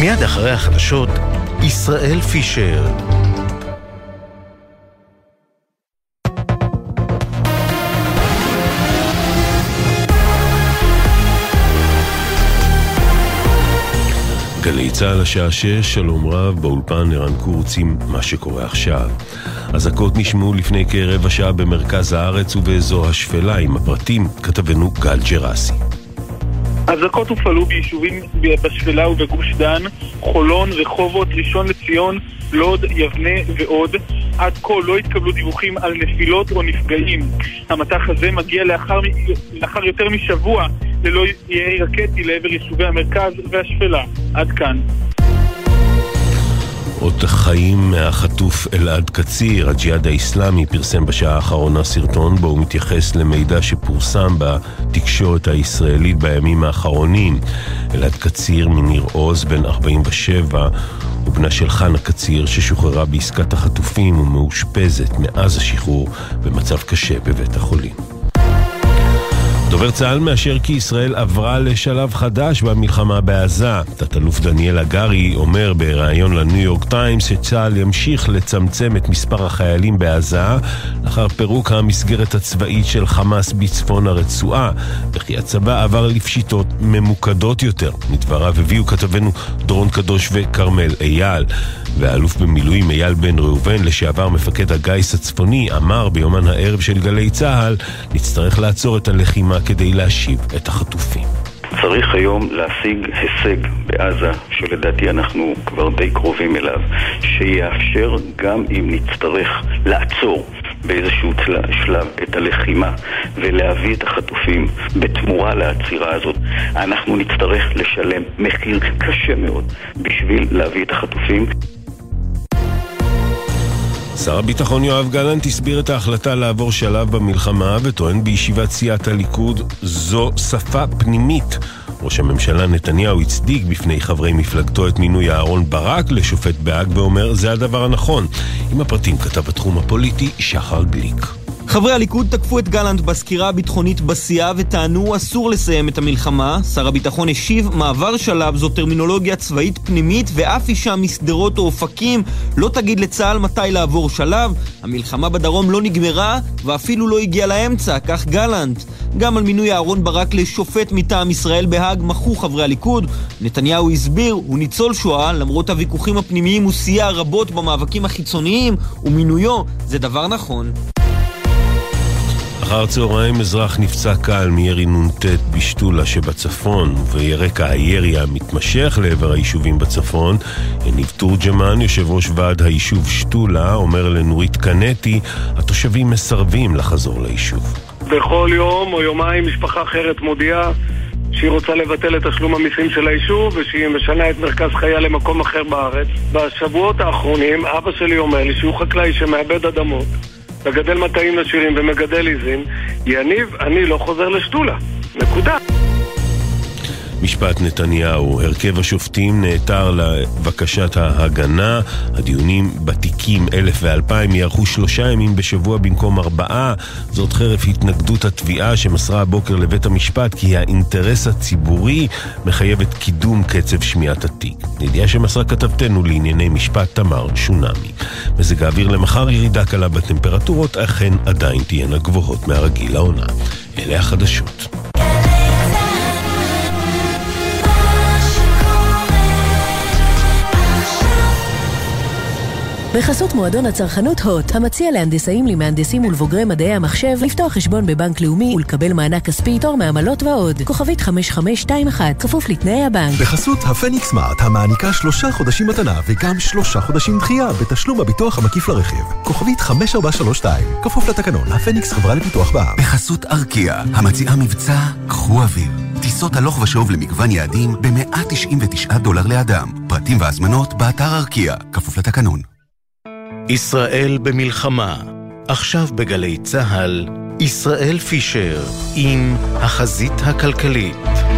מיד אחרי החדשות, ישראל פישר. גלי צה"ל השעה שש, שלום רב, באולפן ערן קורץ עם מה שקורה עכשיו. אזעקות נשמעו לפני כרבע שעה במרכז הארץ ובאזור השפלה עם הפרטים כתבנו גל ג'רסי. אזעקות הופעלו ביישובים בשפלה ובגוש דן, חולון, רחובות, ראשון לציון, לוד, יבנה ועוד. עד כה לא התקבלו דיווחים על נפילות או נפגעים. המטח הזה מגיע לאחר, לאחר יותר משבוע ללא ירי רקטי לעבר יישובי המרכז והשפלה. עד כאן. אות החיים מהחטוף אלעד קציר, הג'יהאד האיסלאמי פרסם בשעה האחרונה סרטון בו הוא מתייחס למידע שפורסם בתקשורת הישראלית בימים האחרונים. אלעד קציר מניר עוז, בן 47, הוא בנה של חנה קציר ששוחררה בעסקת החטופים ומאושפזת מאז השחרור במצב קשה בבית החולים. דובר צה"ל מאשר כי ישראל עברה לשלב חדש במלחמה בעזה. תת-אלוף דניאל הגרי אומר בריאיון לניו יורק טיימס שצה"ל ימשיך לצמצם את מספר החיילים בעזה לאחר פירוק המסגרת הצבאית של חמאס בצפון הרצועה, וכי הצבא עבר לפשיטות ממוקדות יותר. מדבריו הביאו כתבנו דורון קדוש וכרמל אייל. והאלוף במילואים אייל בן ראובן, לשעבר מפקד הגיס הצפוני, אמר ביומן הערב של גלי צה"ל, נצטרך לעצור את הלחימה כדי להשיב את החטופים. צריך היום להשיג הישג בעזה, שלדעתי אנחנו כבר די קרובים אליו, שיאפשר גם אם נצטרך לעצור באיזשהו שלב את הלחימה ולהביא את החטופים בתמורה לעצירה הזאת. אנחנו נצטרך לשלם מחיר קשה מאוד בשביל להביא את החטופים. שר הביטחון יואב גלנט הסביר את ההחלטה לעבור שלב במלחמה וטוען בישיבת סיעת הליכוד זו שפה פנימית. ראש הממשלה נתניהו הצדיק בפני חברי מפלגתו את מינוי אהרון ברק לשופט בהאג ואומר זה הדבר הנכון. עם הפרטים כתב התחום הפוליטי שחר גליק. חברי הליכוד תקפו את גלנט בסקירה הביטחונית בסיעה וטענו אסור לסיים את המלחמה. שר הביטחון השיב, מעבר שלב זו טרמינולוגיה צבאית פנימית ואף אישה משדרות או אופקים לא תגיד לצה"ל מתי לעבור שלב. המלחמה בדרום לא נגמרה ואפילו לא הגיעה לאמצע, כך גלנט. גם על מינוי אהרון ברק לשופט מטעם ישראל בהאג מחו חברי הליכוד. נתניהו הסביר, הוא ניצול שואה, למרות הוויכוחים הפנימיים הוא סייע רבות במאבקים החיצוניים, ומינויו זה דבר נכון. אחר צהריים אזרח נפצע קל מירי נ"ט בשתולה שבצפון, וברקע הירי המתמשך לעבר היישובים בצפון, יניב תורג'מן, יושב ראש ועד היישוב שתולה, אומר לנורית קנטי, התושבים מסרבים לחזור ליישוב. בכל יום או יומיים משפחה אחרת מודיעה שהיא רוצה לבטל את תשלום המיסים של היישוב ושהיא משנה את מרכז חייה למקום אחר בארץ. בשבועות האחרונים אבא שלי אומר לי שהוא חקלאי שמאבד אדמות מגדל מטעים לשירים ומגדל עיזים, יניב, אני לא חוזר לשתולה. נקודה. משפט נתניהו, הרכב השופטים נעתר לבקשת ההגנה, הדיונים בתיקים 1000 ו-2000 יארכו שלושה ימים בשבוע במקום ארבעה, זאת חרף התנגדות התביעה שמסרה הבוקר לבית המשפט כי האינטרס הציבורי מחייב את קידום קצב שמיעת התיק. ידיעה שמסרה כתבתנו לענייני משפט תמר שונמי. מזג האוויר למחר ירידה קלה בטמפרטורות, אכן עדיין תהיינה גבוהות מהרגיל לעונה. אלה החדשות. בחסות מועדון הצרכנות הוט, המציע להנדסאים, למהנדסים ולבוגרי מדעי המחשב לפתוח חשבון בבנק לאומי ולקבל מענק כספי, תור מעמלות ועוד. כוכבית 5521, כפוף לתנאי הבנק. בחסות הפניקס סמארט, המעניקה שלושה חודשים מתנה וגם שלושה חודשים דחייה בתשלום הביטוח המקיף לרכיב. כוכבית 5432, כפוף לתקנון, הפניקס חברה לפיתוח בע"מ. בחסות ארקיע, המציעה מבצע קחו אוויר. טיסות הלוך ושוב למגוון יעדים ב-199 דולר לאדם. פרטים והזמנות באתר ארקיע, כפוף לתקנון. ישראל במלחמה, עכשיו בגלי צה"ל, ישראל פישר עם החזית הכלכלית.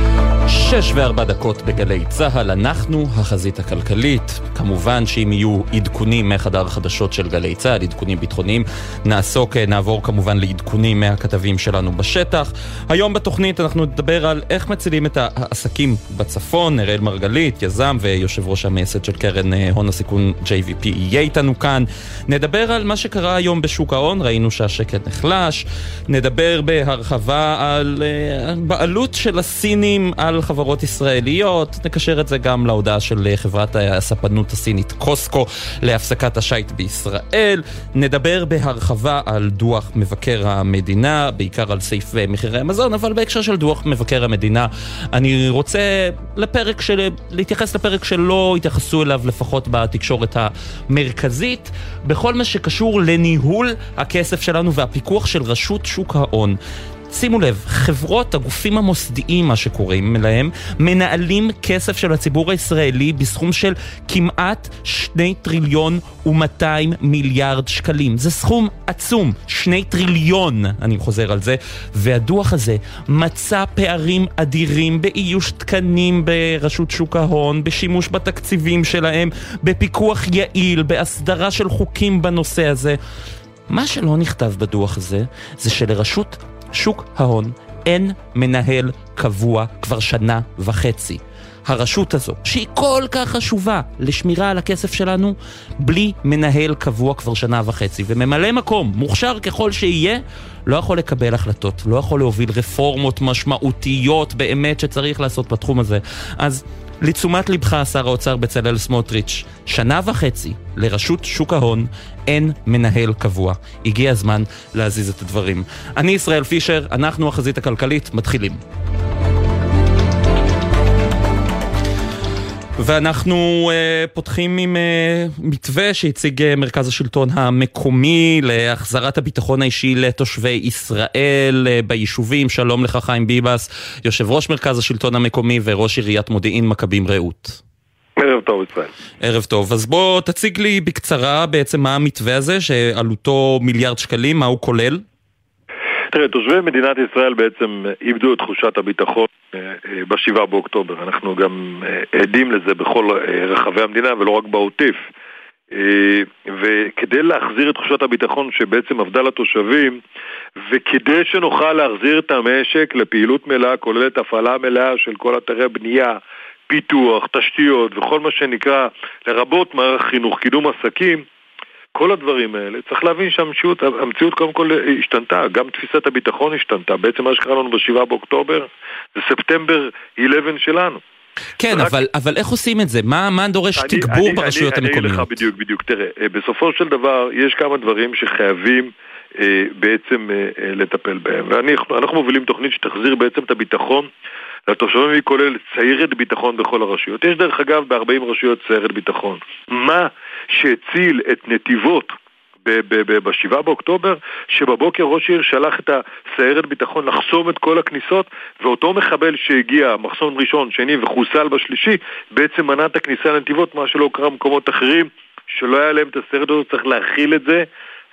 שש וארבע דקות בגלי צה"ל, אנחנו החזית הכלכלית. כמובן שאם יהיו עדכונים מחדר החדשות של גלי צה"ל, עדכונים ביטחוניים, נעסוק, נעבור כמובן לעדכונים מהכתבים שלנו בשטח. היום בתוכנית אנחנו נדבר על איך מצילים את העסקים בצפון. אראל מרגלית, יזם ויושב ראש המייסד של קרן אה, הון הסיכון JVP יהיה איתנו כאן. נדבר על מה שקרה היום בשוק ההון, ראינו שהשקט נחלש. נדבר בהרחבה על uh, בעלות של הסינים על חברות ישראליות, נקשר את זה גם להודעה של חברת הספנות הסינית קוסקו להפסקת השיט בישראל. נדבר בהרחבה על דוח מבקר המדינה, בעיקר על סעיף מחירי המזון, אבל בהקשר של דוח מבקר המדינה, אני רוצה לפרק של... להתייחס לפרק שלא התייחסו אליו לפחות בתקשורת המרכזית, בכל מה שקשור לניהול הכסף שלנו והפיקוח של רשות שוק ההון. שימו לב, חברות, הגופים המוסדיים, מה שקוראים להם, מנהלים כסף של הציבור הישראלי בסכום של כמעט שני טריליון ומאתיים מיליארד שקלים. זה סכום עצום, שני טריליון, אני חוזר על זה, והדוח הזה מצא פערים אדירים באיוש תקנים ברשות שוק ההון, בשימוש בתקציבים שלהם, בפיקוח יעיל, בהסדרה של חוקים בנושא הזה. מה שלא נכתב בדוח הזה, זה שלרשות שוק ההון אין מנהל קבוע כבר שנה וחצי. הרשות הזו, שהיא כל כך חשובה לשמירה על הכסף שלנו, בלי מנהל קבוע כבר שנה וחצי. וממלא מקום, מוכשר ככל שיהיה, לא יכול לקבל החלטות, לא יכול להוביל רפורמות משמעותיות באמת שצריך לעשות בתחום הזה. אז לתשומת לבך, שר האוצר בצלאל סמוטריץ', שנה וחצי לרשות שוק ההון אין מנהל קבוע. הגיע הזמן להזיז את הדברים. אני ישראל פישר, אנחנו החזית הכלכלית, מתחילים. ואנחנו uh, פותחים עם uh, מתווה שהציג uh, מרכז השלטון המקומי להחזרת הביטחון האישי לתושבי ישראל uh, ביישובים. שלום לך חיים ביבס, יושב ראש מרכז השלטון המקומי וראש עיריית מודיעין מכבים רעות. ערב טוב ישראל. ערב טוב, אז בוא תציג לי בקצרה בעצם מה המתווה הזה שעלותו מיליארד שקלים, מה הוא כולל? תראה, תושבי מדינת ישראל בעצם איבדו את תחושת הביטחון אה, אה, בשבעה באוקטובר. אנחנו גם אה, עדים לזה בכל רחבי המדינה ולא רק בעוטיף. וכדי להחזיר את תחושת הביטחון שבעצם עבדה לתושבים, וכדי שנוכל להחזיר את המשק לפעילות מלאה, כוללת הפעלה מלאה של כל אתרי בנייה, פיתוח, תשתיות וכל מה שנקרא, לרבות מערך חינוך, קידום עסקים, כל הדברים האלה, צריך להבין שהמציאות המציאות קודם כל השתנתה, גם תפיסת הביטחון השתנתה. בעצם מה שקרה לנו ב-7 באוקטובר זה ספטמבר 11 שלנו. כן, רק... אבל, אבל איך עושים את זה? מה, מה דורש אני, תגבור אני, ברשויות אני, המקומיות? אני אגיד לך בדיוק, בדיוק. תראה, אה, בסופו של דבר יש כמה דברים שחייבים אה, בעצם אה, לטפל בהם. ואנחנו מובילים תוכנית שתחזיר בעצם את הביטחון לתושבים, היא כוללת סיירת ביטחון בכל הרשויות. יש דרך אגב ב-40 רשויות סיירת ביטחון. מה שהציל את נתיבות ב-7 באוקטובר, שבבוקר ראש העיר שלח את הסיירת ביטחון לחסום את כל הכניסות, ואותו מחבל שהגיע, מחסום ראשון, שני וחוסל בשלישי, בעצם מנע את הכניסה לנתיבות, מה שלא קרה במקומות אחרים, שלא היה להם את הסיירת הזאת, צריך להכיל את זה.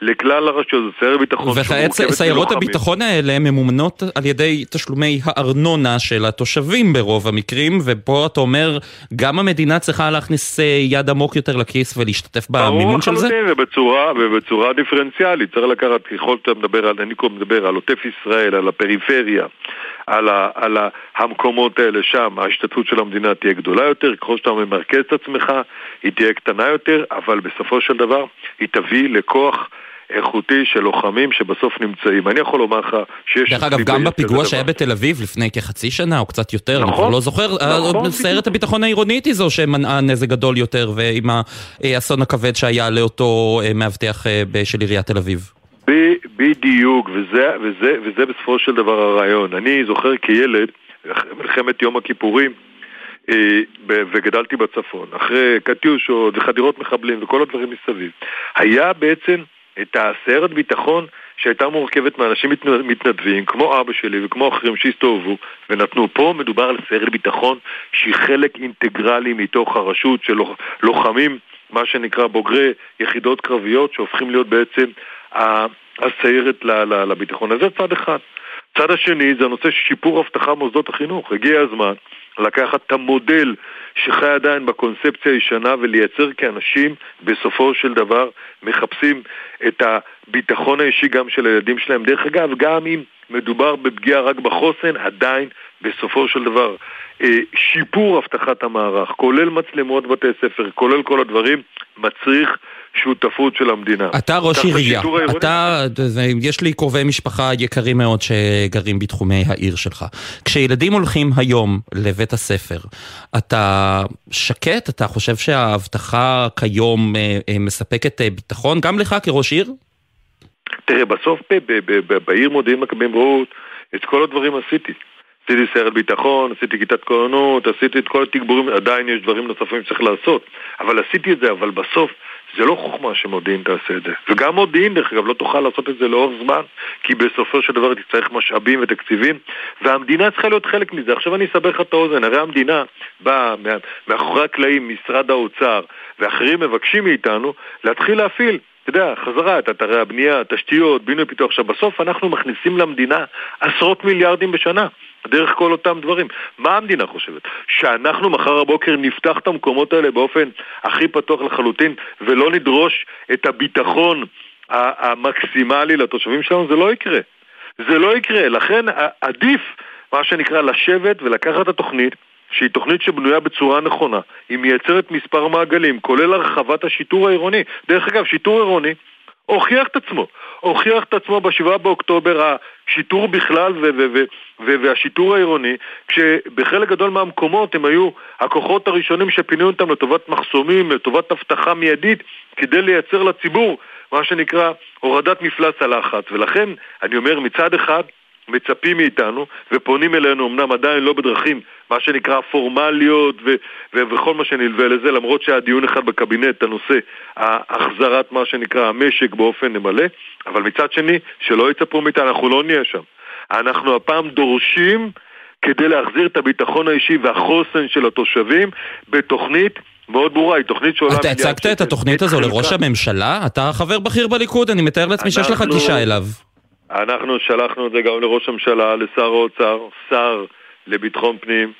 לכלל הרשויות, זה סיירת ביטחון וכעת סיירות הביטחון האלה ממומנות על ידי תשלומי הארנונה של התושבים ברוב המקרים, ופה אתה אומר, גם המדינה צריכה להכניס אה, יד עמוק יותר לכיס ולהשתתף במימון של זה? ברור לחלוטין, ובצורה דיפרנציאלית, צריך לקחת, ככל שאתה מדבר על, אני קודם מדבר על עוטף ישראל, על הפריפריה. על, ה, על ה, המקומות האלה שם, ההשתתפות של המדינה תהיה גדולה יותר, ככל שאתה ממרכז את עצמך, היא תהיה קטנה יותר, אבל בסופו של דבר היא תביא לכוח איכותי של לוחמים שבסוף נמצאים. אני יכול לומר לך שיש... דרך אגב, גם בפיגוע שהיה בתל אביב לפני כחצי שנה או קצת יותר, נכון, אני כבר לא זוכר, נכון, סיירת הביטחון העירונית היא זו שמנעה נזק גדול יותר, ועם האסון הכבד שהיה לאותו אה, מאבטח אה, של עיריית תל אביב. בדיוק, וזה, וזה, וזה בסופו של דבר הרעיון. אני זוכר כילד, מלחמת יום הכיפורים, אה, וגדלתי בצפון, אחרי קטיושות וחדירות מחבלים וכל הדברים מסביב, היה בעצם את הסיירת ביטחון שהייתה מורכבת מאנשים מתנדבים, כמו אבא שלי וכמו אחרים שהסתובבו ונתנו. פה מדובר על סיירת ביטחון שהיא חלק אינטגרלי מתוך הרשות של לוחמים, מה שנקרא בוגרי יחידות קרביות, שהופכים להיות בעצם הסיירת לביטחון. אז זה צד אחד. צד השני זה הנושא של שיפור אבטחה במוסדות החינוך. הגיע הזמן לקחת את המודל שחי עדיין בקונספציה הישנה ולייצר כאנשים בסופו של דבר מחפשים את הביטחון האישי גם של הילדים שלהם. דרך אגב, גם אם מדובר בפגיעה רק בחוסן, עדיין בסופו של דבר אה, שיפור אבטחת המערך, כולל מצלמות בתי ספר, כולל כל הדברים, מצריך שותפות של המדינה. אתה ראש עירייה, אתה, יש לי קרובי משפחה יקרים מאוד שגרים בתחומי העיר שלך. כשילדים הולכים היום לבית הספר, אתה שקט? אתה חושב שהאבטחה כיום אה, אה, מספקת ביטחון גם לך כראש עיר? תראה, בסוף בעיר מודיעין מכבים רעות, את כל הדברים עשיתי. עשיתי סיירת ביטחון, עשיתי כיתת כהנות, עשיתי את כל התגבורים, עדיין יש דברים נוספים שצריך לעשות, אבל עשיתי את זה, אבל בסוף זה לא חוכמה שמודיעין תעשה את זה. וגם מודיעין, דרך אגב, לא תוכל לעשות את זה לאורך זמן, כי בסופו של דבר תצטרך משאבים ותקציבים, והמדינה צריכה להיות חלק מזה. עכשיו אני אסבר לך את האוזן, הרי המדינה באה מאחורי הקלעים, משרד האוצר, ואחרים מבקשים מאיתנו להתחיל להפעיל אתה יודע, חזרה את אתרי הבנייה, תשתיות, בינוי פיתוח. עכשיו, בסוף אנחנו מכניסים למדינה עשרות מיליארדים בשנה. דרך כל אותם דברים. מה המדינה חושבת? שאנחנו מחר הבוקר נפתח את המקומות האלה באופן הכי פתוח לחלוטין ולא נדרוש את הביטחון המקסימלי לתושבים שלנו? זה לא יקרה. זה לא יקרה. לכן עדיף, מה שנקרא, לשבת ולקחת את התוכנית שהיא תוכנית שבנויה בצורה נכונה, היא מייצרת מספר מעגלים, כולל הרחבת השיטור העירוני. דרך אגב, שיטור עירוני הוכיח את עצמו. הוכיח את עצמו ב-7 באוקטובר, השיטור בכלל ו- ו- ו- והשיטור העירוני, כשבחלק גדול מהמקומות הם היו הכוחות הראשונים שפינו אותם לטובת מחסומים, לטובת אבטחה מיידית, כדי לייצר לציבור מה שנקרא הורדת מפלס הלחץ. ולכן, אני אומר, מצד אחד, מצפים מאיתנו ופונים אלינו אמנם עדיין לא בדרכים מה שנקרא פורמליות ו- ו- וכל מה שנלווה לזה למרות שהיה דיון אחד בקבינט הנושא החזרת מה שנקרא המשק באופן מלא אבל מצד שני שלא יצפו מאיתנו אנחנו לא נהיה שם אנחנו הפעם דורשים כדי להחזיר את הביטחון האישי והחוסן של התושבים בתוכנית מאוד ברורה, היא תוכנית שעולה... אתה הצגת את התוכנית הזו לראש הממשלה? אתה חבר בכיר בליכוד, אני מתאר לעצמי שיש לך גישה אליו. אנחנו שלחנו את זה גם לראש הממשלה, לשר האוצר, שר לביטחון פנים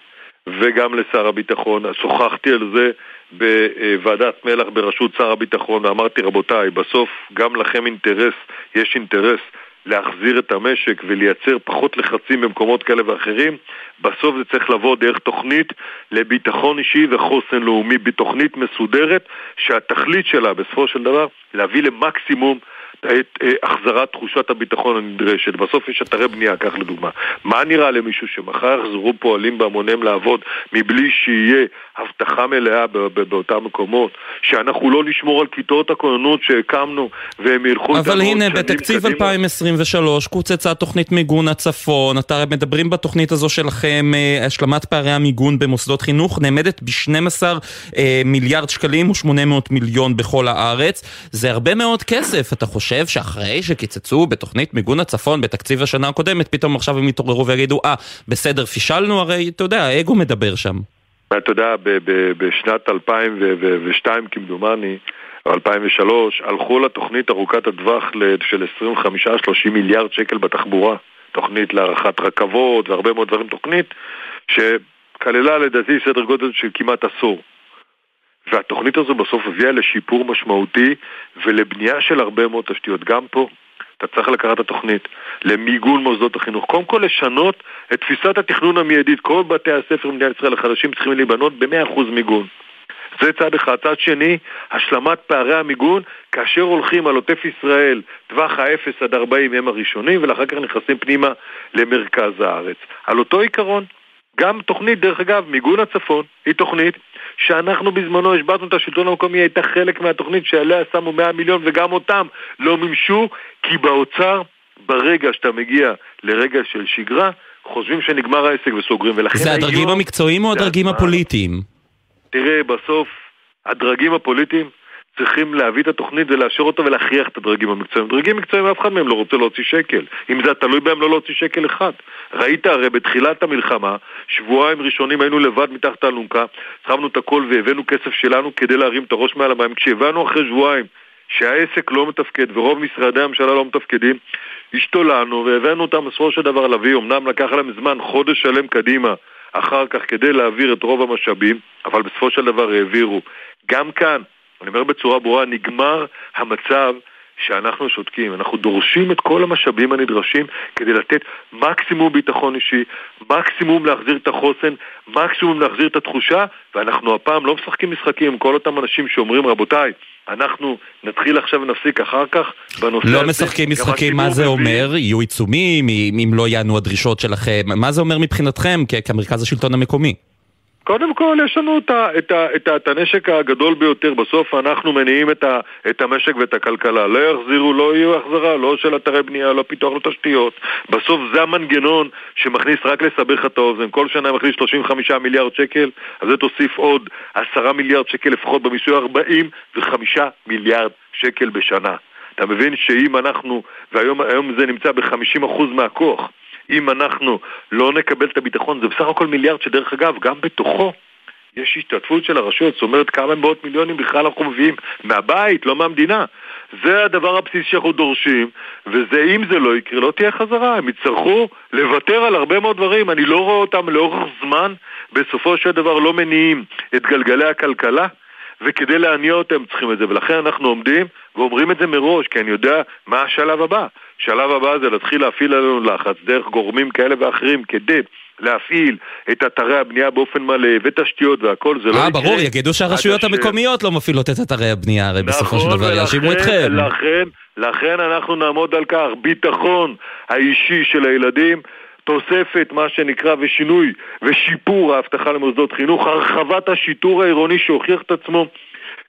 וגם לשר הביטחון. שוחחתי על זה בוועדת מלח בראשות שר הביטחון ואמרתי רבותיי, בסוף גם לכם אינטרס, יש אינטרס להחזיר את המשק ולייצר פחות לחצים במקומות כאלה ואחרים, בסוף זה צריך לבוא דרך תוכנית לביטחון אישי וחוסן לאומי, בתוכנית מסודרת שהתכלית שלה בסופו של דבר להביא למקסימום את אה, החזרת תחושת הביטחון הנדרשת. בסוף יש אתרי בנייה, כך לדוגמה. מה נראה למישהו שמחר יחזרו פועלים בהמוניהם לעבוד מבלי שיהיה הבטחה מלאה באותם מקומות, שאנחנו לא נשמור על כיתות הכוננות שהקמנו והם ילכו... אבל הנה, בתקציב קדימה. 2023 קוצצה תוכנית מיגון הצפון, אתה מדברים בתוכנית הזו שלכם, אה, השלמת פערי המיגון במוסדות חינוך נאמדת ב-12 אה, מיליארד שקלים ו-800 מיליון בכל הארץ. זה הרבה מאוד כסף, אתה חושב? חושב שאחרי שקיצצו בתוכנית מיגון הצפון בתקציב השנה הקודמת, פתאום עכשיו הם יתעוררו ויגידו, אה, בסדר, פישלנו, הרי, אתה יודע, האגו מדבר שם. אתה יודע, בשנת 2002 כמדומני, או 2003, הלכו לתוכנית ארוכת הטווח של 25-30 מיליארד שקל בתחבורה. תוכנית להארכת רכבות והרבה מאוד דברים, תוכנית שכללה לדעתי סדר גודל של כמעט עשור. והתוכנית הזו בסוף הביאה לשיפור משמעותי ולבנייה של הרבה מאוד תשתיות. גם פה אתה צריך לקחת את התוכנית למיגון מוסדות החינוך. קודם כל לשנות את תפיסת התכנון המיידית. כל בתי הספר במדינת ישראל החדשים צריכים להיבנות ב-100% מיגון. זה צד אחד. צד שני, השלמת פערי המיגון, כאשר הולכים על עוטף ישראל, טווח ה-0 עד 40 הם הראשונים, ולאחר כך נכנסים פנימה למרכז הארץ. על אותו עיקרון, גם תוכנית, דרך אגב, מיגון הצפון, היא תוכנית שאנחנו בזמנו השבתנו את השלטון המקומי, הייתה חלק מהתוכנית שעליה שמו 100 מיליון וגם אותם לא מימשו, כי באוצר, ברגע שאתה מגיע לרגע של שגרה, חושבים שנגמר העסק וסוגרים, ולכן זה הדרגים היום... המקצועיים או הדרגים הפוליטיים? תראה, בסוף, הדרגים הפוליטיים צריכים להביא את התוכנית ולאשר אותה ולהכריח את הדרגים המקצועיים. דרגים מקצועיים, אף אחד מהם לא רוצה להוציא שקל. אם זה תלוי בהם, לא להוציא שקל אחד. ראית הרי בתחילת המלחמה, שבועיים ראשונים היינו לבד מתחת האלונקה, שמנו את הכל והבאנו כסף שלנו כדי להרים את הראש מעל המים. כשהבנו אחרי שבועיים שהעסק לא מתפקד ורוב משרדי הממשלה לא מתפקדים, השתוללנו והבאנו אותם בסופו של דבר להביא, אמנם לקח להם זמן, חודש שלם קדימה, אחר כך כדי להעביר את רוב המשאבים, אבל בסופו של דבר העבירו. גם כאן, אני אומר בצורה ברורה, נגמר המצב שאנחנו שותקים. אנחנו דורשים את כל המשאבים הנדרשים כדי לתת מקסימום ביטחון אישי, מקסימום להחזיר את החוסן, מקסימום להחזיר את התחושה, ואנחנו הפעם לא משחקים משחקים עם כל אותם אנשים שאומרים, רבותיי, אנחנו נתחיל עכשיו ונפסיק אחר כך בנושא לא הזה. לא משחקים משחקים, מה זה אומר? יהיו עיצומים, אם לא יענו הדרישות שלכם? מה זה אומר מבחינתכם כמרכז השלטון המקומי? קודם כל, יש לנו את, ה, את, ה, את, ה, את הנשק הגדול ביותר. בסוף אנחנו מניעים את, ה, את המשק ואת הכלכלה. לא יחזירו, לא יהיו החזרה, לא של אתרי בנייה, לא פיתוח לתשתיות. בסוף זה המנגנון שמכניס, רק לסבר לך את האוזן, כל שנה מכניס 35 מיליארד שקל, אז זה תוסיף עוד 10 מיליארד שקל לפחות במיסוי 45 מיליארד שקל בשנה. אתה מבין שאם אנחנו, והיום זה נמצא ב-50% מהכוח, אם אנחנו לא נקבל את הביטחון, זה בסך הכל מיליארד שדרך אגב, גם בתוכו יש השתתפות של הרשויות, זאת אומרת כמה מאות מיליונים בכלל אנחנו מביאים מהבית, לא מהמדינה. זה הדבר הבסיסי שאנחנו דורשים, ואם זה לא יקרה, לא תהיה חזרה. הם יצטרכו לוותר על הרבה מאוד דברים. אני לא רואה אותם לאורך זמן, בסופו של דבר לא מניעים את גלגלי הכלכלה, וכדי להניע אותם צריכים את זה. ולכן אנחנו עומדים ואומרים את זה מראש, כי אני יודע מה השלב הבא. השלב הבא זה להתחיל להפעיל עלינו לחץ דרך גורמים כאלה ואחרים כדי להפעיל את אתרי הבנייה באופן מלא ותשתיות והכל, זה 아, לא אה, יקרה. אה, ברור, יגידו שהרשויות המקומיות לא מפעילות את אתרי הבנייה, הרי נכון, בסופו של דבר יאשימו אתכם. לכן, לכן אנחנו נעמוד על כך, ביטחון האישי של הילדים תוספת, מה שנקרא, ושינוי ושיפור האבטחה למוסדות חינוך, הרחבת השיטור העירוני שהוכיח את עצמו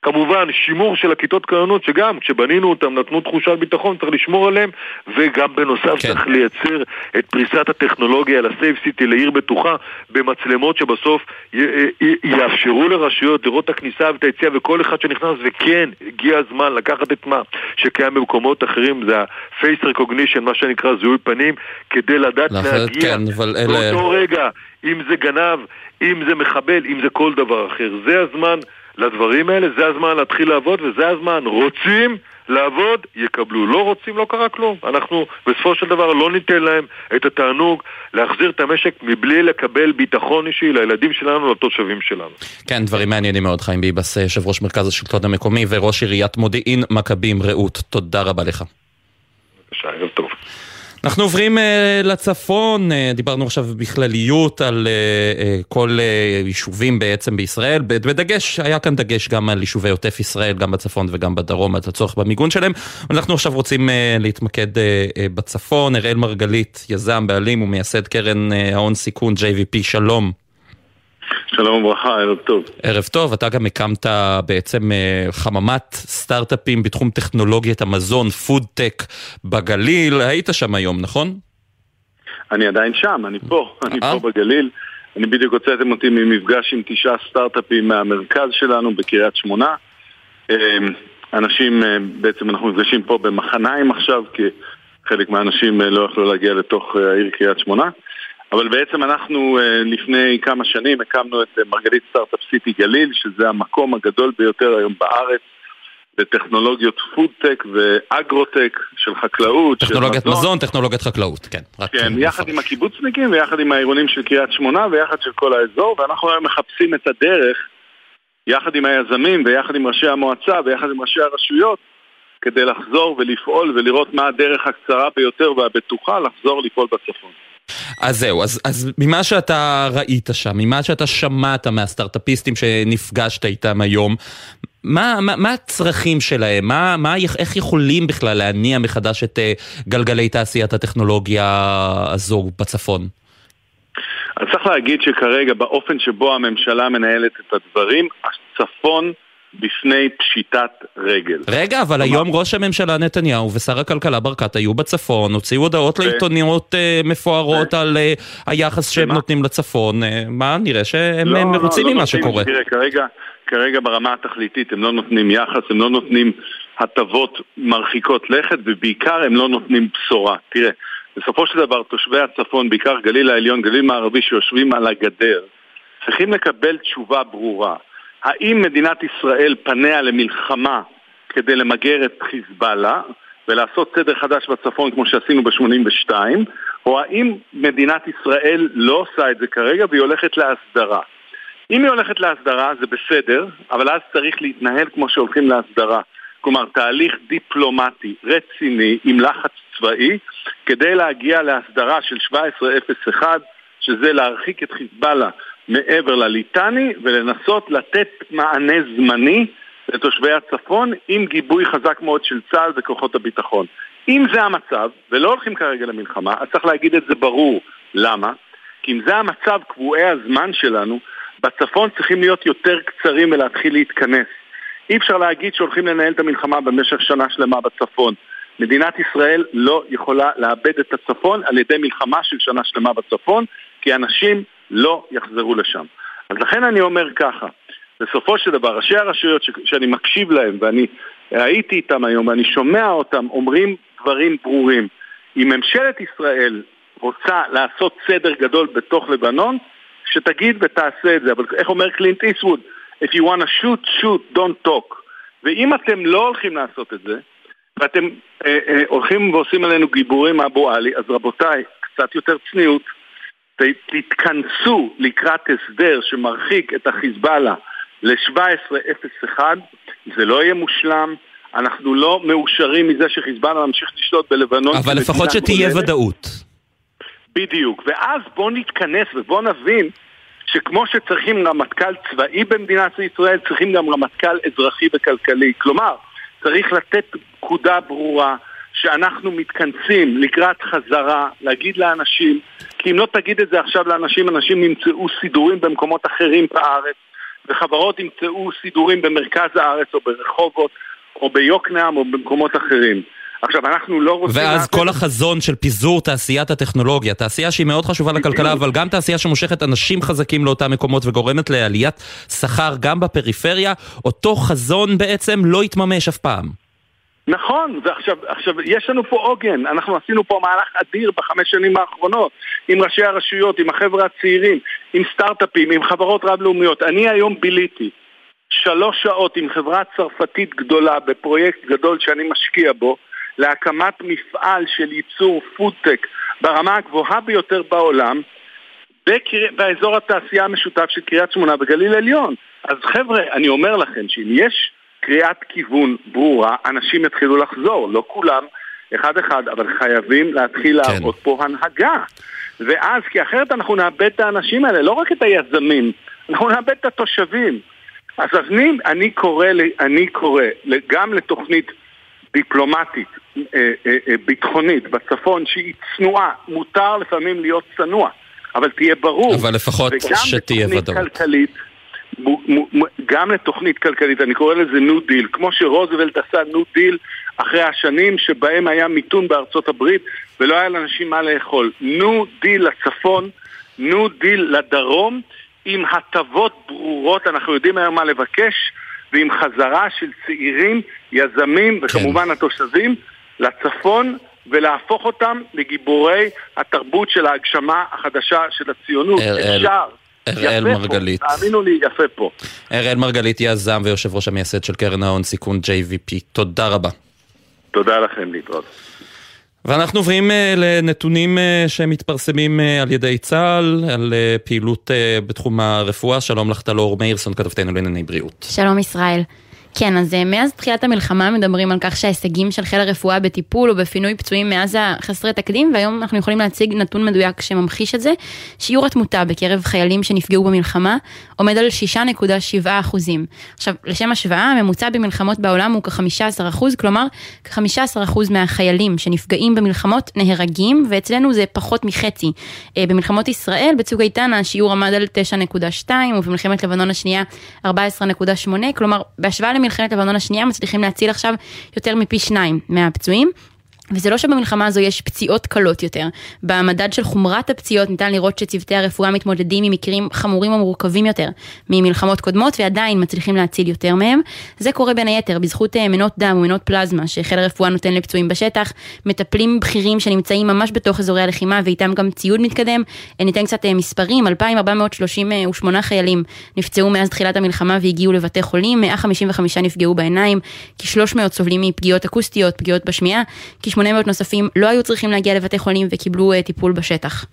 כמובן, שימור של הכיתות כוננות, שגם כשבנינו אותם נתנו תחושת ביטחון, צריך לשמור עליהם, וגם בנוסף כן. צריך לייצר את פריסת הטכנולוגיה לסייב סיטי, לעיר בטוחה, במצלמות שבסוף י- י- יאפשרו לרשויות לראות את הכניסה ואת היציאה וכל אחד שנכנס, וכן, הגיע הזמן לקחת את מה שקיים במקומות אחרים, זה ה-face recognition, מה שנקרא זיהוי פנים, כדי לדעת להגיע כן, אבל אלה... באותו רגע, אם זה גנב, אם זה מחבל, אם זה כל דבר אחר. זה הזמן... לדברים האלה, זה הזמן להתחיל לעבוד וזה הזמן. רוצים לעבוד, יקבלו. לא רוצים, לא קרה כלום. אנחנו בסופו של דבר לא ניתן להם את התענוג להחזיר את המשק מבלי לקבל ביטחון אישי לילדים שלנו, לתושבים שלנו. כן, דברים מעניינים מאוד, חיים ביבס, יושב ראש מרכז השלטון המקומי וראש עיריית מודיעין מכבים רעות. תודה רבה לך. בבקשה, ערב טוב. אנחנו עוברים uh, לצפון, אה, דיברנו עכשיו בכלליות על אה, אה, כל אה, יישובים בעצם בישראל, בדגש, היה כאן דגש גם על יישובי עוטף ישראל, גם בצפון וגם בדרום, על הצורך במיגון שלהם. אנחנו עכשיו רוצים אה, להתמקד אה, אה, בצפון, אראל מרגלית, יזם, בעלים ומייסד קרן אה, ההון סיכון JVP, שלום. שלום וברכה, ערב טוב. ערב טוב, אתה גם הקמת בעצם אה, חממת סטארט-אפים בתחום טכנולוגיית המזון, food-tech בגליל, היית שם היום, נכון? אני עדיין שם, אני פה, אני פה בגליל. אני בדיוק הוצאתם אותי ממפגש עם תשעה סטארט-אפים מהמרכז שלנו בקריית שמונה. אה, אנשים, אה, בעצם אנחנו מפגשים פה במחניים עכשיו, כי חלק מהאנשים לא יכלו להגיע לתוך העיר קריית שמונה. אבל בעצם אנחנו אה, לפני כמה שנים הקמנו את אה, מרגלית סטארט-אפ סיטי גליל, שזה המקום הגדול ביותר היום בארץ בטכנולוגיות פודטק ואגרוטק של חקלאות, טכנולוגיית של מזון, מזון, טכנולוגיית חקלאות, כן. כן, יחד עם הקיבוצניקים ויחד עם העירונים של קריית שמונה ויחד של כל האזור, ואנחנו היום מחפשים את הדרך, יחד עם היזמים ויחד עם ראשי המועצה ויחד עם ראשי הרשויות, כדי לחזור ולפעול ולראות מה הדרך הקצרה ביותר והבטוחה לחזור לפעול בצפון. אז זהו, אז, אז ממה שאתה ראית שם, ממה שאתה שמעת מהסטארט-אפיסטים שנפגשת איתם היום, מה, מה, מה הצרכים שלהם? מה, מה, איך יכולים בכלל להניע מחדש את uh, גלגלי תעשיית הטכנולוגיה הזו בצפון? אז צריך להגיד שכרגע באופן שבו הממשלה מנהלת את הדברים, הצפון בפני פשיטת רגל. רגע, אבל כלומר... היום ראש הממשלה נתניהו ושר הכלכלה ברקת היו בצפון, הוציאו הודעות ו... לעיתוניות uh, מפוארות ו... על uh, היחס שהם ומה? נותנים לצפון. Uh, מה, נראה שהם לא, מרוצים לא, לא ממה שקורה. תראה, כרגע, כרגע ברמה התכליתית הם לא נותנים יחס, הם לא נותנים הטבות מרחיקות לכת, ובעיקר הם לא נותנים בשורה. תראה, בסופו של דבר תושבי הצפון, בעיקר גליל העליון, גליל מערבי, שיושבים על הגדר, צריכים לקבל תשובה ברורה. האם מדינת ישראל פניה למלחמה כדי למגר את חיזבאללה ולעשות סדר חדש בצפון כמו שעשינו ב-82, או האם מדינת ישראל לא עושה את זה כרגע והיא הולכת להסדרה. אם היא הולכת להסדרה זה בסדר, אבל אז צריך להתנהל כמו שהולכים להסדרה. כלומר, תהליך דיפלומטי רציני עם לחץ צבאי כדי להגיע להסדרה של 1701, שזה להרחיק את חיזבאללה מעבר לליטני ולנסות לתת מענה זמני לתושבי הצפון עם גיבוי חזק מאוד של צה"ל וכוחות הביטחון. אם זה המצב, ולא הולכים כרגע למלחמה, אז צריך להגיד את זה ברור. למה? כי אם זה המצב, קבועי הזמן שלנו, בצפון צריכים להיות יותר קצרים ולהתחיל להתכנס. אי אפשר להגיד שהולכים לנהל את המלחמה במשך שנה שלמה בצפון. מדינת ישראל לא יכולה לאבד את הצפון על ידי מלחמה של שנה שלמה בצפון, כי אנשים לא יחזרו לשם. אז לכן אני אומר ככה, בסופו של דבר, ראשי הרשויות ש- שאני מקשיב להם ואני הייתי איתם היום ואני שומע אותם אומרים דברים ברורים. אם ממשלת ישראל רוצה לעשות סדר גדול בתוך לבנון, שתגיד ותעשה את זה. אבל איך אומר קלינט איסווד? If you want to shoot, shoot, don't talk. ואם אתם לא הולכים לעשות את זה, ואתם אה, אה, הולכים ועושים עלינו גיבורים אבו עלי, אז רבותיי, קצת יותר צניעות, תתכנסו לקראת הסדר שמרחיק את החיזבאללה ל-1701, זה לא יהיה מושלם, אנחנו לא מאושרים מזה שחיזבאללה ממשיך לשלוט בלבנון. אבל לפחות שתהיה כוללת. ודאות. בדיוק, ואז בואו נתכנס ובואו נבין שכמו שצריכים רמטכ"ל צבאי במדינת ישראל, צריכים גם רמטכ"ל אזרחי וכלכלי. כלומר, צריך לתת פקודה ברורה שאנחנו מתכנסים לקראת חזרה, להגיד לאנשים, כי אם לא תגיד את זה עכשיו לאנשים, אנשים ימצאו סידורים במקומות אחרים בארץ, וחברות ימצאו סידורים במרכז הארץ או ברחובות או ביוקנעם או במקומות אחרים. עכשיו, אנחנו לא רוצים... ואז כל החזון של פיזור תעשיית הטכנולוגיה, תעשייה שהיא מאוד חשובה לכלכלה, אבל גם תעשייה שמושכת אנשים חזקים לאותם מקומות וגורמת לעליית שכר גם בפריפריה, אותו חזון בעצם לא יתממש אף פעם. נכון, ועכשיו עכשיו, יש לנו פה עוגן, אנחנו עשינו פה מהלך אדיר בחמש שנים האחרונות עם ראשי הרשויות, עם החבר'ה הצעירים, עם סטארט-אפים, עם חברות רב-לאומיות. אני היום ביליתי שלוש שעות עם חברה צרפתית גדולה בפרויקט גדול שאני משקיע בו להקמת מפעל של ייצור פודטק ברמה הגבוהה ביותר בעולם בקר... באזור התעשייה המשותף של קריית שמונה בגליל עליון. אז חבר'ה, אני אומר לכם שאם יש קריאת כיוון ברורה, אנשים יתחילו לחזור, לא כולם, אחד אחד, אבל חייבים להתחיל כן. להראות פה הנהגה. ואז, כי אחרת אנחנו נאבד את האנשים האלה, לא רק את היזמים, אנחנו נאבד את התושבים. אז אני, אני קורא, אני קורא גם לתוכנית דיפלומטית, אה, אה, אה, ביטחונית בצפון שהיא צנועה, מותר לפעמים להיות צנוע, אבל תהיה ברור. אבל לפחות וגם שתהיה לתוכנית ודאות. כלכלית, מו- מו- מו- גם לתוכנית כלכלית, אני קורא לזה New Deal, כמו שרוזוולט עשה New Deal אחרי השנים שבהם היה מיתון בארצות הברית ולא היה לאנשים מה לאכול. New Deal לצפון, New Deal לדרום, עם הטבות ברורות, אנחנו יודעים היום מה לבקש, ועם חזרה של צעירים, יזמים וכמובן התושבים לצפון ולהפוך אותם לגיבורי התרבות של ההגשמה החדשה של הציונות. אראל- אפשר. אראל מרגלית. פה, תאמינו לי, יפה פה. אראל מרגלית, יזם ויושב ראש המייסד של קרן ההון סיכון JVP. תודה רבה. תודה לכם, להתראות. ואנחנו עוברים אה, לנתונים אה, שמתפרסמים אה, על ידי צה"ל, על פעילות בתחום הרפואה. שלום לך, טלור מאירסון, כתבתנו לענייני בריאות. שלום ישראל. כן, אז אה, מאז תחילת המלחמה מדברים על כך שההישגים של חיל הרפואה בטיפול ובפינוי פצועים מעזה חסרי תקדים, והיום אנחנו יכולים להציג נתון מדויק שממחיש את זה. שיעור התמותה בקרב חיילים שנפגעו במלחמה עומד על 6.7 אחוזים. עכשיו, לשם השוואה, הממוצע במלחמות בעולם הוא כ-15 אחוז, כלומר, כ-15 אחוז מהחיילים שנפגעים במלחמות נהרגים, ואצלנו זה פחות מחצי. אה, במלחמות ישראל, בצוק איתן, השיעור עמד על 9.2, ובמלחמת לבנון השנייה 14.8, כלומר, בהשוואה למלחמת לבנון השנייה מצליחים להציל עכשיו יותר מפי שניים מהפצועים. וזה לא שבמלחמה הזו יש פציעות קלות יותר. במדד של חומרת הפציעות ניתן לראות שצוותי הרפואה מתמודדים עם מקרים חמורים ומורכבים יותר ממלחמות קודמות ועדיין מצליחים להציל יותר מהם. זה קורה בין היתר בזכות אה, מנות דם ומנות פלזמה שחיל הרפואה נותן לפצועים בשטח, מטפלים בכירים שנמצאים ממש בתוך אזורי הלחימה ואיתם גם ציוד מתקדם. אה, ניתן קצת אה, מספרים, 2,438 חיילים נפצעו מאז תחילת המלחמה והגיעו לבתי חולים, 155 נפגעו בעיניים, כ-300 סובלים מפגיעות אקוסטיות, פגיעות בשמיעה, כ-8 כ-800 נוספים לא היו צריכים להגיע לבתי חולים וקיבלו טיפול בשטח.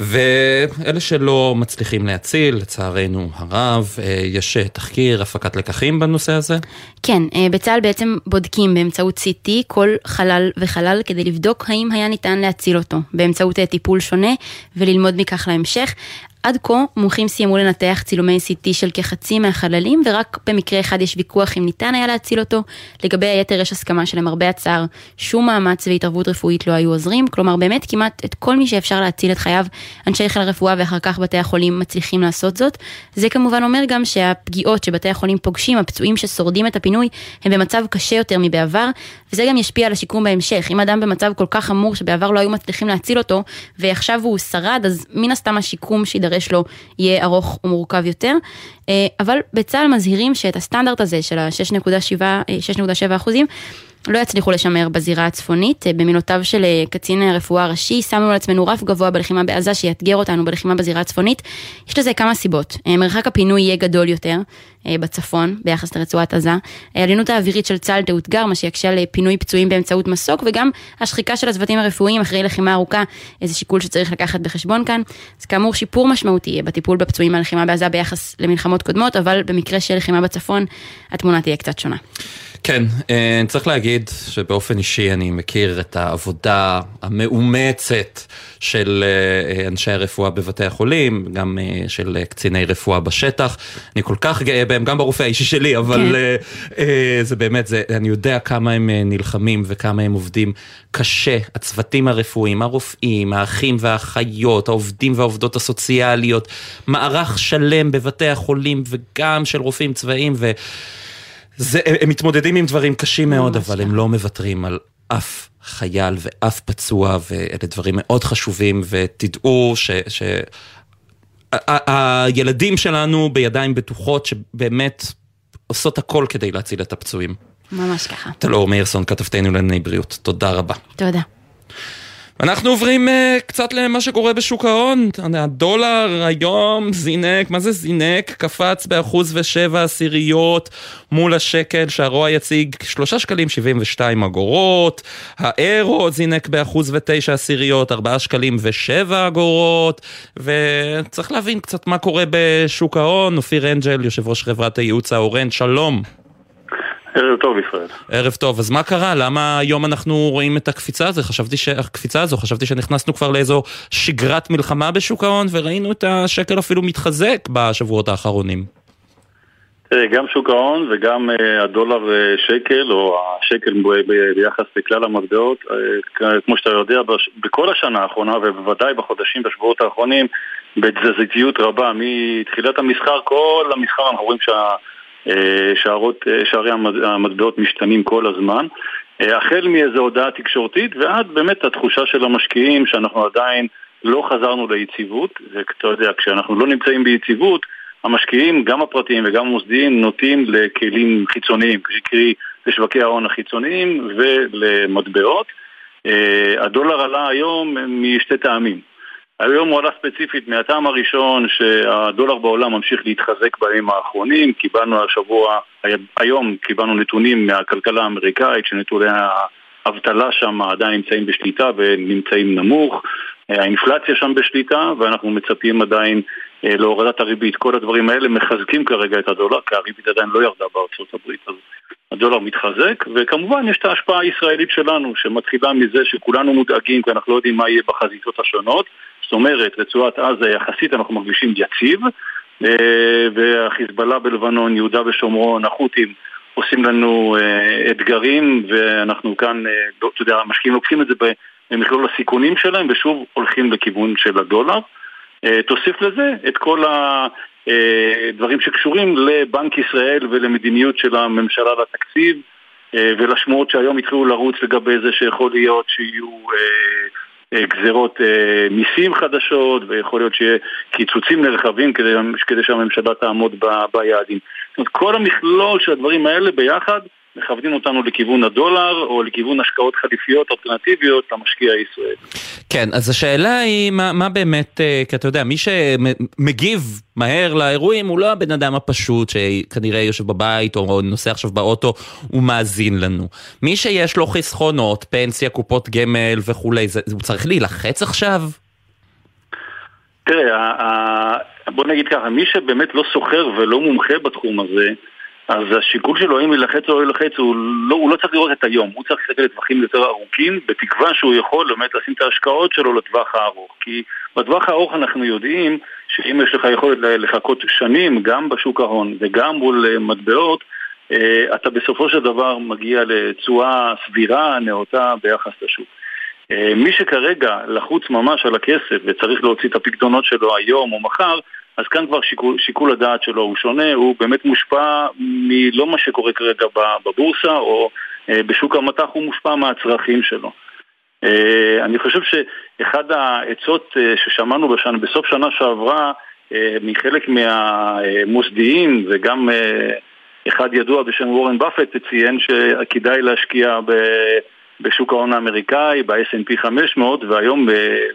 ואלה שלא מצליחים להציל, לצערנו הרב, יש תחקיר, הפקת לקחים בנושא הזה? כן, בצה"ל בעצם בודקים באמצעות CT כל חלל וחלל כדי לבדוק האם היה ניתן להציל אותו באמצעות טיפול שונה וללמוד מכך להמשך. עד כה מומחים סיימו לנתח צילומי CT של כחצי מהחללים ורק במקרה אחד יש ויכוח אם ניתן היה להציל אותו. לגבי היתר יש הסכמה שלמרבה הצער שום מאמץ והתערבות רפואית לא היו עוזרים, כלומר באמת כמעט את כל מי שאפשר להציל את חייו אנשי חיל הרפואה ואחר כך בתי החולים מצליחים לעשות זאת. זה כמובן אומר גם שהפגיעות שבתי החולים פוגשים, הפצועים ששורדים את הפינוי, הם במצב קשה יותר מבעבר, וזה גם ישפיע על השיקום בהמשך. אם אדם במצב כל כך חמור שבעבר לא היו מצליחים להציל אותו, ועכשיו הוא שרד, אז מן הסתם השיקום שידרש לו יהיה ארוך ומורכב יותר. אבל בצה"ל מזהירים שאת הסטנדרט הזה של ה-6.7 אחוזים, לא יצליחו לשמר בזירה הצפונית. במילותיו של קצין הרפואה הראשי, שמנו לעצמנו רף גבוה בלחימה בעזה שיאתגר אותנו בלחימה בזירה הצפונית. יש לזה כמה סיבות. מרחק הפינוי יהיה גדול יותר בצפון ביחס לרצועת עזה. העליונות האווירית של צה"ל תאותגר, מה שיקשה על פינוי פצועים באמצעות מסוק, וגם השחיקה של הצוותים הרפואיים אחרי לחימה ארוכה, איזה שיקול שצריך לקחת בחשבון כאן. אז כאמור שיפור משמעותי בטיפול בפצועים מהלחימה בעזה ביחס למלחמות קודמות, אבל במקרה של לחימה בצפון, התמונה תהיה קצת שונה. כן, צריך להגיד שבאופן אישי אני מכיר את העבודה המאומצת של אנשי הרפואה בבתי החולים, גם של קציני רפואה בשטח. אני כל כך גאה בהם, גם ברופא האישי שלי, אבל כן. זה באמת, זה, אני יודע כמה הם נלחמים וכמה הם עובדים קשה. הצוותים הרפואיים, הרופאים, האחים והאחיות, העובדים והעובדות הסוציאליות, מערך שלם בבתי החולים וגם של רופאים צבאיים ו... זה, הם מתמודדים עם דברים קשים מאוד, אבל הם לא מוותרים על אף חייל ואף פצוע, ואלה דברים מאוד חשובים, ותדעו ש... ש... הילדים שלנו בידיים בטוחות שבאמת עושות הכל כדי להציל את הפצועים. ממש ככה. טלור מאירסון, כתבתנו לענייני בריאות, תודה רבה. תודה. אנחנו עוברים uh, קצת למה שקורה בשוק ההון, הדולר היום זינק, מה זה זינק? קפץ באחוז ושבע עשיריות מול השקל שהרוע יציג שלושה שקלים שבעים ושתיים אגורות, האירו זינק באחוז ותשע עשיריות, ארבעה שקלים ושבע אגורות, וצריך להבין קצת מה קורה בשוק ההון, אופיר אנג'ל, יושב ראש חברת הייעוץ האורן, שלום. ערב טוב ישראל. ערב טוב, אז מה קרה? למה היום אנחנו רואים את הקפיצה הזו? חשבתי שהקפיצה הזו, חשבתי שנכנסנו כבר לאיזו שגרת מלחמה בשוק ההון וראינו את השקל אפילו מתחזק בשבועות האחרונים. תראה, גם שוק ההון וגם uh, הדולר uh, שקל, או השקל ביחס לכלל המטבעות, uh, כמו שאתה יודע. בכל השנה האחרונה, ובוודאי בחודשים, בשבועות האחרונים, בתזזיתיות רבה, מתחילת המסחר, כל המסחר אנחנו רואים שה... שערות, שערי המטבעות משתנים כל הזמן החל מאיזו הודעה תקשורתית ועד באמת התחושה של המשקיעים שאנחנו עדיין לא חזרנו ליציבות ואתה יודע, כשאנחנו לא נמצאים ביציבות המשקיעים, גם הפרטיים וגם המוסדיים, נוטים לכלים חיצוניים, קרי לשווקי ההון החיצוניים ולמטבעות. הדולר עלה היום משתי טעמים. היום הוא עלה ספציפית מהטעם הראשון שהדולר בעולם ממשיך להתחזק בימים האחרונים, קיבלנו השבוע, היום קיבלנו נתונים מהכלכלה האמריקאית שנתוני האבטלה שם עדיין נמצאים בשליטה ונמצאים נמוך, האינפלציה שם בשליטה ואנחנו מצפים עדיין להורדת הריבית. כל הדברים האלה מחזקים כרגע את הדולר כי הריבית עדיין לא ירדה בארצות הברית, אז הדולר מתחזק. וכמובן יש את ההשפעה הישראלית שלנו שמתחילה מזה שכולנו מודאגים כי אנחנו לא יודעים מה יהיה בחזיתות השונות זאת אומרת, רצועת עזה יחסית אנחנו מרגישים יציב והחיזבאללה בלבנון, יהודה ושומרון, החות'ים עושים לנו אתגרים ואנחנו כאן, אתה יודע, המשקיעים לוקחים את זה במכלול הסיכונים שלהם ושוב הולכים לכיוון של הדולר. תוסיף לזה את כל הדברים שקשורים לבנק ישראל ולמדיניות של הממשלה לתקציב ולשמועות שהיום התחילו לרוץ לגבי זה שיכול להיות שיהיו גזרות מיסים חדשות ויכול להיות שיהיה קיצוצים נרחבים כדי, כדי שהממשלה תעמוד ביעדים. זאת אומרת, כל המכלול של הדברים האלה ביחד מכוונים אותנו לכיוון הדולר או לכיוון השקעות חליפיות אלטרנטיביות למשקיע הישראלי. כן, אז השאלה היא מה, מה באמת, אה, כי אתה יודע, מי שמגיב מהר לאירועים הוא לא הבן אדם הפשוט שכנראה יושב בבית או נוסע עכשיו באוטו, הוא מאזין לנו. מי שיש לו חסכונות, פנסיה, קופות גמל וכולי, זה, הוא צריך להילחץ עכשיו? תראה, בוא נגיד ככה, מי שבאמת לא סוחר ולא מומחה בתחום הזה, אז השיקול שלו אם ילחץ או לא ילחץ, הוא לא, הוא לא צריך לראות את היום, הוא צריך להסתכל לטווחים יותר ארוכים, בתקווה שהוא יכול באמת לשים את ההשקעות שלו לטווח הארוך. כי בטווח הארוך אנחנו יודעים שאם יש לך יכולת לחכות שנים, גם בשוק ההון וגם מול אה, מטבעות, אה, אתה בסופו של דבר מגיע לתשואה סבירה, נאותה ביחס לשוק. אה, מי שכרגע לחוץ ממש על הכסף וצריך להוציא את הפקדונות שלו היום או מחר, אז כאן כבר שיקול, שיקול הדעת שלו הוא שונה, הוא באמת מושפע מלא מה שקורה כרגע בבורסה או אה, בשוק המטח, הוא מושפע מהצרכים שלו. אה, אני חושב שאחד העצות אה, ששמענו בשנה, בסוף שנה שעברה מחלק מהמוסדיים וגם אחד ידוע בשם וורן באפט ציין שכדאי להשקיע ב... בשוק ההון האמריקאי, ב-S&P 500, והיום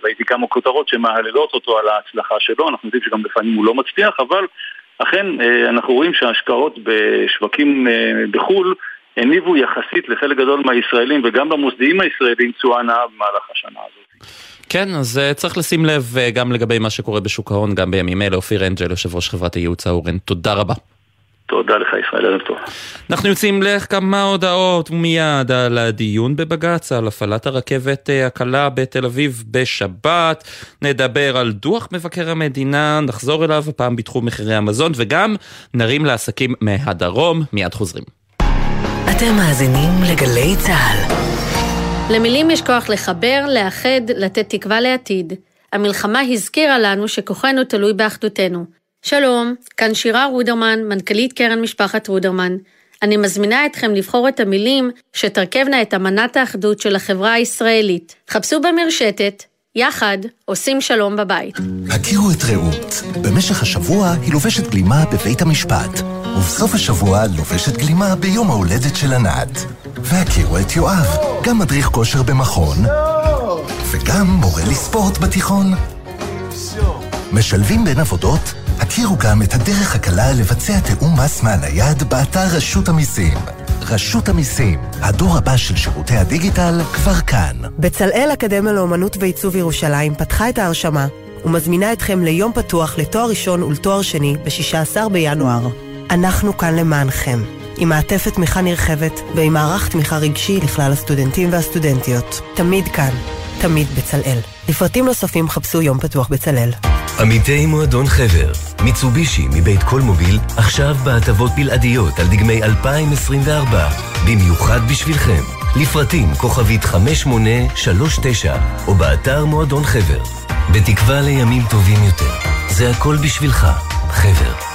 ראיתי כמה כותרות שמהללות אותו על ההצלחה שלו, אנחנו יודעים שגם לפעמים הוא לא מצליח, אבל אכן אה, אנחנו רואים שההשקעות בשווקים אה, בחו"ל הניבו יחסית לחלק גדול מהישראלים וגם למוסדיים הישראלים תשואה נאה במהלך השנה הזאת. כן, אז צריך לשים לב גם לגבי מה שקורה בשוק ההון, גם בימים אלה. אופיר אנג'ל, יושב ראש חברת הייעוץ האורן, תודה רבה. תודה לך ישראל, ערב טוב. אנחנו יוצאים לכמה הודעות מיד על הדיון בבג"ץ, על הפעלת הרכבת אה, הקלה בתל אביב בשבת. נדבר על דוח מבקר המדינה, נחזור אליו הפעם בתחום מחירי המזון, וגם נרים לעסקים מהדרום. מיד חוזרים. אתם מאזינים לגלי צה"ל. למילים יש כוח לחבר, לאחד, לתת תקווה לעתיד. המלחמה הזכירה לנו שכוחנו תלוי באחדותנו. שלום, כאן שירה רודרמן, מנכ"לית קרן משפחת רודרמן. אני מזמינה אתכם לבחור את המילים שתרכבנה את אמנת האחדות של החברה הישראלית. חפשו במרשתת, יחד עושים שלום בבית. הכירו את רעות. במשך השבוע היא לובשת גלימה בבית המשפט, ובסוף השבוע לובשת גלימה ביום ההולדת של ענת. והכירו את יואב, גם מדריך כושר במכון, וגם מורה לספורט בתיכון. משלבים בין עבודות הכירו גם את הדרך הקלה לבצע תיאום מס מהנייד באתר רשות המיסים. רשות המיסים, הדור הבא של שירותי הדיגיטל, כבר כאן. בצלאל אקדמיה לאומנות ועיצוב ירושלים פתחה את ההרשמה ומזמינה אתכם ליום פתוח לתואר ראשון ולתואר שני ב-16 בינואר. אנחנו כאן למענכם, עם מעטפת תמיכה נרחבת ועם מערך תמיכה רגשי לכלל הסטודנטים והסטודנטיות. תמיד כאן, תמיד בצלאל. לפרטים נוספים חפשו יום פתוח בצלאל. עמיתי מועדון חבר, מיצובישי מבית כל מוביל, עכשיו בהטבות בלעדיות על דגמי 2024, במיוחד בשבילכם. לפרטים כוכבית 5839, או באתר מועדון חבר. בתקווה לימים טובים יותר. זה הכל בשבילך, חבר.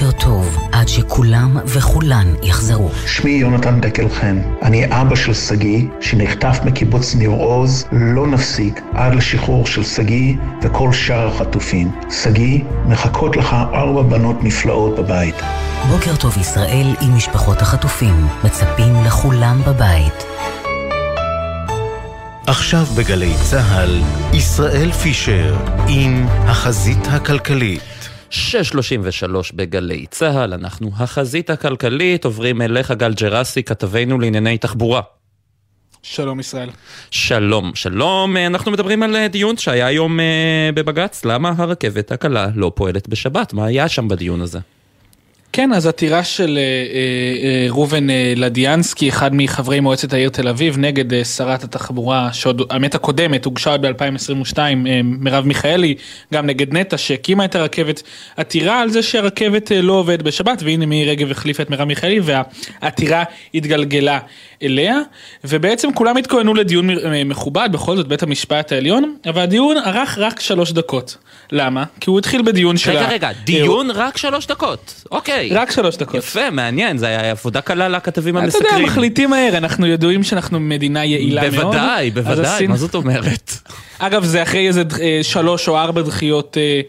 בוקר טוב עד שכולם וכולן יחזרו. שמי יונתן דקל חן, אני אבא של שגיא, שנחטף מקיבוץ ניר עוז, לא נפסיק עד לשחרור של שגיא וכל שאר החטופים. שגיא, מחכות לך ארבע בנות נפלאות בבית. בוקר טוב ישראל עם משפחות החטופים, מצפים לכולם בבית. עכשיו בגלי צה"ל, ישראל פישר עם החזית הכלכלית. 6.33 בגלי צה"ל, אנחנו החזית הכלכלית, עוברים אליך גל ג'רסי, כתבנו לענייני תחבורה. שלום ישראל. שלום, שלום. אנחנו מדברים על אה, דיון שהיה היום uh, בבג"ץ, למה הרכבת הקלה לא פועלת בשבת? מה היה שם בדיון הזה? כן, אז עתירה של אה, אה, ראובן אה, לדיאנסקי, אחד מחברי מועצת העיר תל אביב, נגד אה, שרת התחבורה, שעוד, האמת הקודמת, הוגשה עוד ב-2022, אה, מרב מיכאלי, גם נגד נטע, שהקימה את הרכבת, עתירה על זה שהרכבת אה, לא עובדת בשבת, והנה מירי רגב החליפה את מרב מיכאלי, והעתירה התגלגלה אליה, ובעצם כולם התכוננו לדיון אה, מכובד, בכל זאת בית המשפט העליון, אבל הדיון ארך רק שלוש דקות. למה? כי הוא התחיל בדיון של רגע, ה- רגע, דיון רק שלוש דקות. אוקיי. רק שלוש דקות. יפה, מעניין, זה היה עבודה קלה לכתבים אתה המסקרים. יודע, מחליטים מהר, אנחנו ידועים שאנחנו מדינה יעילה מאוד. בוודאי, אז בוודאי, עשינו- מה זאת אומרת? אגב, זה אחרי איזה אה, שלוש או ארבע דחיות אה,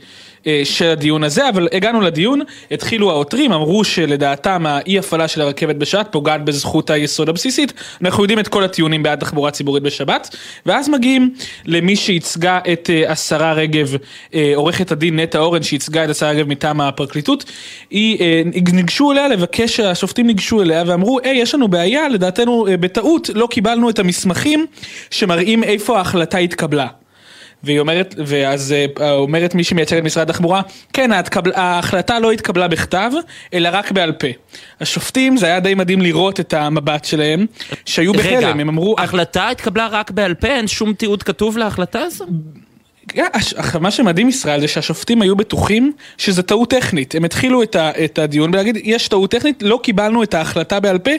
של הדיון הזה, אבל הגענו לדיון, התחילו העותרים, אמרו שלדעתם האי הפעלה של הרכבת בשבת פוגעת בזכות היסוד הבסיסית, אנחנו יודעים את כל הטיעונים בעד תחבורה ציבורית בשבת, ואז מגיעים למי שייצגה את אה, השרה רגב, אה, עורכת הדין נטע אורן שייצגה את השרה רגב מטעם הפרקליטות, היא, אה, ניגשו אליה לבקש, השופטים ניגשו אליה ואמרו, היי, יש לנו בעיה, לדעתנו אה, בטעות לא קיבלנו את המסמכים שמראים איפה ההחלטה התקבלה. והיא אומרת, ואז אה, אומרת מי שמייצג את משרד התחבורה, כן, ההתקבל, ההחלטה לא התקבלה בכתב, אלא רק בעל פה. השופטים, זה היה די מדהים לראות את המבט שלהם, שהיו רגע, בהלם, הם אמרו... ההחלטה התקבלה רק בעל פה, אין שום תיעוד כתוב להחלטה הזו? מה שמדהים ישראל זה שהשופטים היו בטוחים שזה טעות טכנית. הם התחילו את, ה, את הדיון ולהגיד, יש טעות טכנית, לא קיבלנו את ההחלטה בעל פה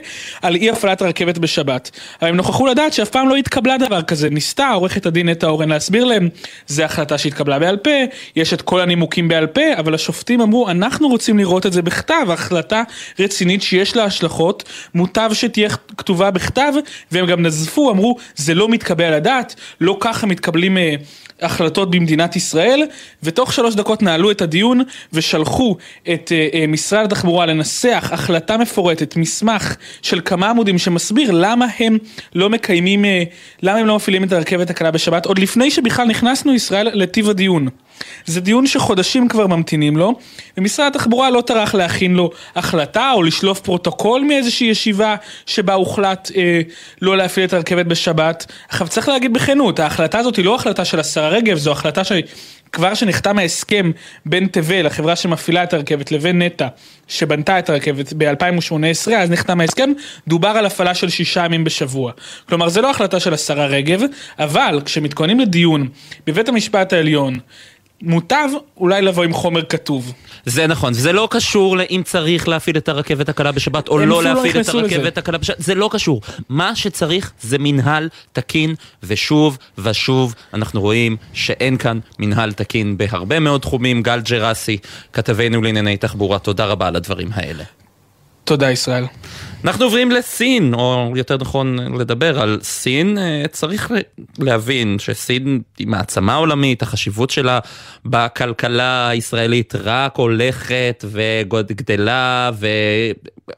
על אי הפעלת הרכבת בשבת. אבל הם נוכחו לדעת שאף פעם לא התקבלה דבר כזה. ניסתה עורכת הדין נטע אורן להסביר להם, זה החלטה שהתקבלה בעל פה, יש את כל הנימוקים בעל פה, אבל השופטים אמרו, אנחנו רוצים לראות את זה בכתב, החלטה רצינית שיש לה השלכות, מוטב שתהיה כתובה בכתב, והם גם נזפו, אמרו, זה לא מתקבל על הדעת, לא ככה מתקבלים... אה, החלטות במדינת ישראל, ותוך שלוש דקות נעלו את הדיון ושלחו את אה, אה, משרד התחבורה לנסח החלטה מפורטת, מסמך של כמה עמודים שמסביר למה הם לא מקיימים, אה, למה הם לא מפעילים את הרכבת הקלה בשבת, עוד לפני שבכלל נכנסנו ישראל לטיב הדיון. זה דיון שחודשים כבר ממתינים לו, ומשרד התחבורה לא טרח להכין לו החלטה או לשלוף פרוטוקול מאיזושהי ישיבה שבה הוחלט אה, לא להפעיל את הרכבת בשבת. עכשיו צריך להגיד בכנות, ההחלטה הזאת היא לא החלטה של השרה רגב, זו החלטה של... כבר שנחתם ההסכם בין תבל, החברה שמפעילה את הרכבת, לבין נטע, שבנתה את הרכבת ב-2018, אז נחתם ההסכם, דובר על הפעלה של שישה ימים בשבוע. כלומר, זה לא החלטה של השרה רגב, אבל כשמתכוננים לדיון בבית המשפט העליון, מוטב אולי לבוא עם חומר כתוב. זה נכון, זה לא קשור לאם צריך להפעיל את הרכבת הקלה בשבת או לא לא להפעיל את. הרכבת הקלה בשבת, זה לא קשור. מה שצריך זה מנהל תקין, ושוב ושוב אנחנו רואים שאין כאן מנהל תקין בהרבה מאוד תחומים. גל ג'רסי, כתבנו לענייני תחבורה, תודה רבה על הדברים האלה. תודה ישראל. אנחנו עוברים לסין, או יותר נכון לדבר על סין. אה, צריך להבין שסין היא מעצמה עולמית, החשיבות שלה בכלכלה הישראלית רק הולכת וגדלה,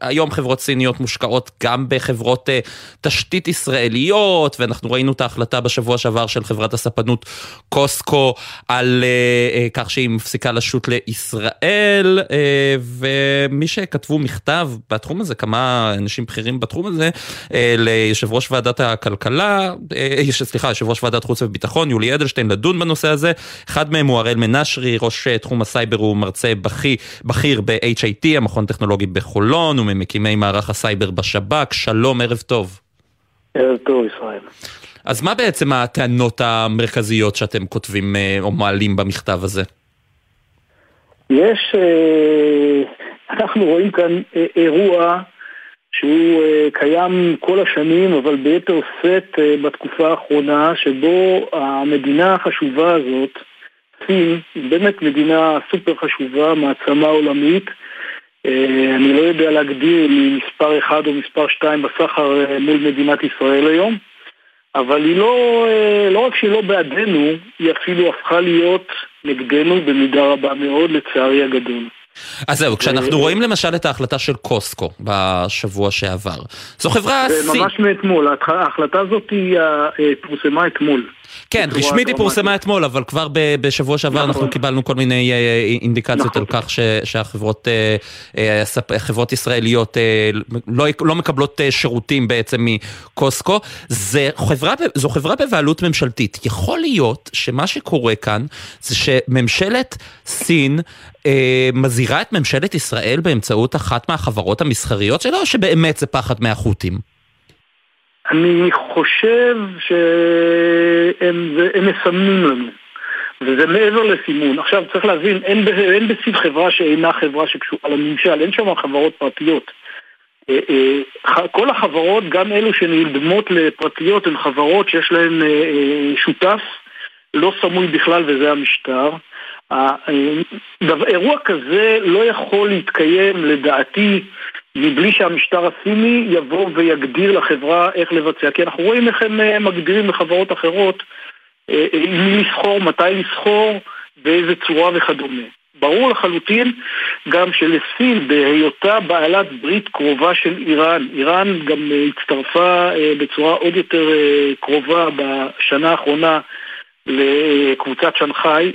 והיום חברות סיניות מושקעות גם בחברות אה, תשתית ישראליות, ואנחנו ראינו את ההחלטה בשבוע שעבר של חברת הספנות COSCO על אה, אה, כך שהיא מפסיקה לשוט לישראל, ומי שכתבו מכתב בתחום הזה, כמה אנשים בכירים בתחום הזה, ליושב ראש ועדת הכלכלה, סליחה, יושב ראש ועדת חוץ וביטחון, יולי אדלשטיין, לדון בנושא הזה. אחד מהם הוא הראל מנשרי, ראש תחום הסייבר, הוא מרצה בכיר ב-HIT, המכון הטכנולוגי בחולון, הוא ממקימי מערך הסייבר בשב"כ. שלום, ערב טוב. ערב טוב, ישראל. אז מה בעצם הטענות המרכזיות שאתם כותבים אה, או מעלים במכתב הזה? יש, אה, אנחנו רואים כאן אה, אירוע שהוא קיים כל השנים, אבל ביתר שאת בתקופה האחרונה, שבו המדינה החשובה הזאת, סין, היא באמת מדינה סופר חשובה, מעצמה עולמית. אה, אני לא יודע להגדיר אם היא מספר אחד או מספר שתיים בסחר אה, מול מדינת ישראל היום. אבל היא לא, אה, לא רק שהיא לא בעדנו, היא אפילו הפכה להיות נגדנו במידה רבה מאוד, לצערי הגדול. אז זהו, כשאנחנו רואים למשל את ההחלטה של קוסקו בשבוע שעבר, זו חברה זה. ממש מאתמול, ההחלטה הזאת פורסמה אתמול. כן, רשמית היא פורסמה אתמול, אבל כבר בשבוע שעבר נכון. אנחנו קיבלנו כל מיני אינדיקציות נכון. על כך שהחברות חברות ישראליות לא, לא מקבלות שירותים בעצם מקוסקו. זו חברה בבעלות ממשלתית. יכול להיות שמה שקורה כאן זה שממשלת סין אה, מזהירה את ממשלת ישראל באמצעות אחת מהחברות המסחריות שלה, או שבאמת זה פחד מהחות'ים? אני חושב שהם מסמנים לנו, וזה מעבר לסימון. עכשיו צריך להבין, אין, אין בסיב חברה שאינה חברה שקשורה לממשל, אין שם חברות פרטיות. אה, אה, כל החברות, גם אלו שנלדמות לפרטיות, הן חברות שיש להן אה, שותף לא סמוי בכלל וזה המשטר. אירוע כזה לא יכול להתקיים לדעתי מבלי שהמשטר הסיני יבוא ויגדיר לחברה איך לבצע. כי אנחנו רואים איך הם מגדירים לחברות אחרות עם מי לסחור, מתי לסחור, באיזה צורה וכדומה. ברור לחלוטין גם שלסין, בהיותה בעלת ברית קרובה של איראן, איראן גם הצטרפה בצורה עוד יותר קרובה בשנה האחרונה לקבוצת שנגחאי,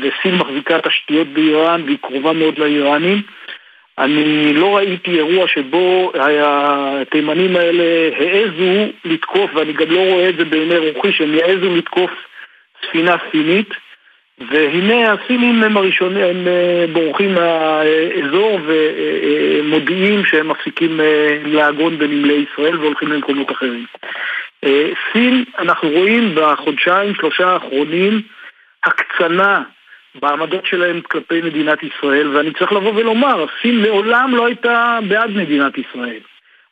וסין מחזיקה תשתיות באיראן והיא קרובה מאוד לאיראנים. אני לא ראיתי אירוע שבו התימנים האלה העזו לתקוף, ואני גם לא רואה את זה בעיני רוחי, שהם יעזו לתקוף ספינה סינית. והנה הסינים הם הראשונים, הם אה, בורחים מהאזור ומודיעים שהם מפסיקים אה, לעגון בנמלי ישראל והולכים למקומות אחרים. אה, סין, אנחנו רואים בחודשיים, שלושה האחרונים, הקצנה בעמדות שלהם כלפי מדינת ישראל, ואני צריך לבוא ולומר, סין מעולם לא הייתה בעד מדינת ישראל.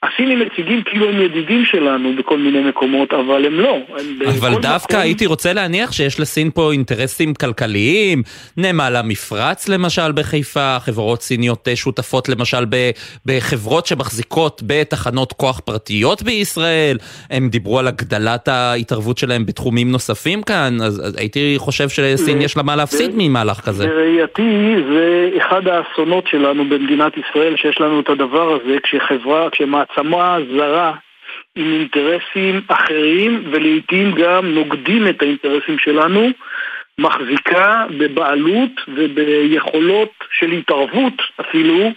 הסינים מציגים כאילו הם ידידים שלנו בכל מיני מקומות, אבל הם לא. הם אבל דווקא מקום... הייתי רוצה להניח שיש לסין פה אינטרסים כלכליים, נמל המפרץ למשל בחיפה, חברות סיניות אה, שותפות למשל בחברות שמחזיקות בתחנות כוח פרטיות בישראל, הם דיברו על הגדלת ההתערבות שלהם בתחומים נוספים כאן, אז, אז הייתי חושב שלסין יש לה מה להפסיד ממהלך כזה. בראייתי זה אחד האסונות שלנו במדינת ישראל, שיש לנו את הדבר הזה, כשחברה, כשמעצמה... מעצמה זרה עם אינטרסים אחרים ולעיתים גם נוגדים את האינטרסים שלנו, מחזיקה בבעלות וביכולות של התערבות אפילו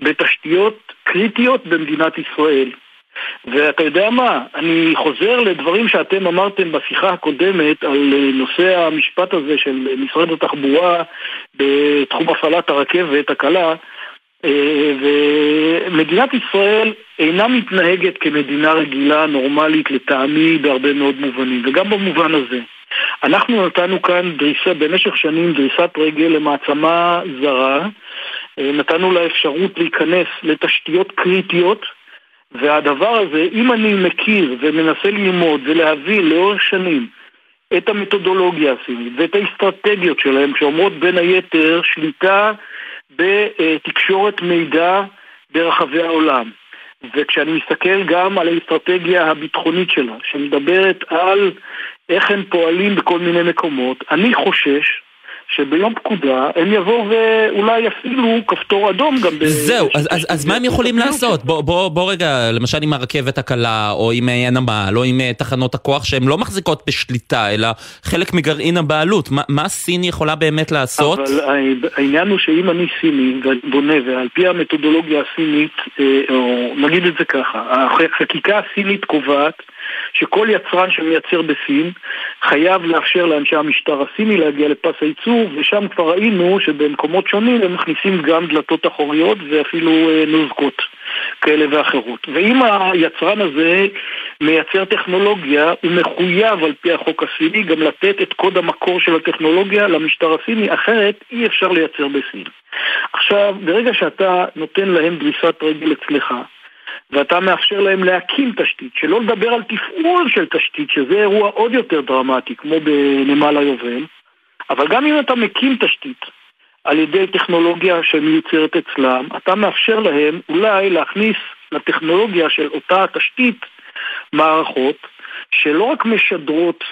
בתשתיות קריטיות במדינת ישראל. ואתה יודע מה, אני חוזר לדברים שאתם אמרתם בשיחה הקודמת על נושא המשפט הזה של משרד התחבורה בתחום הפעלת הרכבת הקלה, ומדינת ישראל אינה מתנהגת כמדינה רגילה, נורמלית, לטעמי, בהרבה מאוד מובנים, וגם במובן הזה. אנחנו נתנו כאן דריסה, במשך שנים דריסת רגל למעצמה זרה, אה, נתנו לה אפשרות להיכנס לתשתיות קריטיות, והדבר הזה, אם אני מכיר ומנסה ללמוד ולהבין לאורך שנים את המתודולוגיה הסינית ואת האסטרטגיות שלהם, שאומרות בין היתר שליטה בתקשורת מידע ברחבי העולם. וכשאני מסתכל גם על האסטרטגיה הביטחונית שלה, שמדברת על איך הם פועלים בכל מיני מקומות, אני חושש שביום פקודה הם יבואו ואולי יפעילו כפתור אדום גם. זהו, אז, אז, אז מה הם יכולים לעשות? בוא, בוא, בוא רגע, למשל עם הרכבת הקלה, או עם הנמל, או עם אה, תחנות הכוח, שהן לא מחזיקות בשליטה, אלא חלק מגרעין הבעלות. מה, מה סין יכולה באמת לעשות? אבל העניין הוא שאם אני סיני בונה, ועל פי המתודולוגיה הסינית, אה, או נגיד את זה ככה, החקיקה הסינית קובעת שכל יצרן שמייצר בסין חייב לאפשר לאנשי המשטר הסיני להגיע לפס הייצור, ושם כבר ראינו שבמקומות שונים הם מכניסים גם דלתות אחוריות ואפילו אה, נוזקות כאלה ואחרות. ואם היצרן הזה מייצר טכנולוגיה, הוא מחויב על פי החוק הסיני גם לתת את קוד המקור של הטכנולוגיה למשטר הסיני, אחרת אי אפשר לייצר בסין. עכשיו, ברגע שאתה נותן להם דריסת רגל אצלך, ואתה מאפשר להם להקים תשתית, שלא לדבר על תפעול של תשתית, שזה אירוע עוד יותר דרמטי, כמו בנמל היובל, אבל גם אם אתה מקים תשתית על ידי טכנולוגיה שמיוצרת אצלם, אתה מאפשר להם אולי להכניס לטכנולוגיה של אותה תשתית מערכות שלא רק משדרות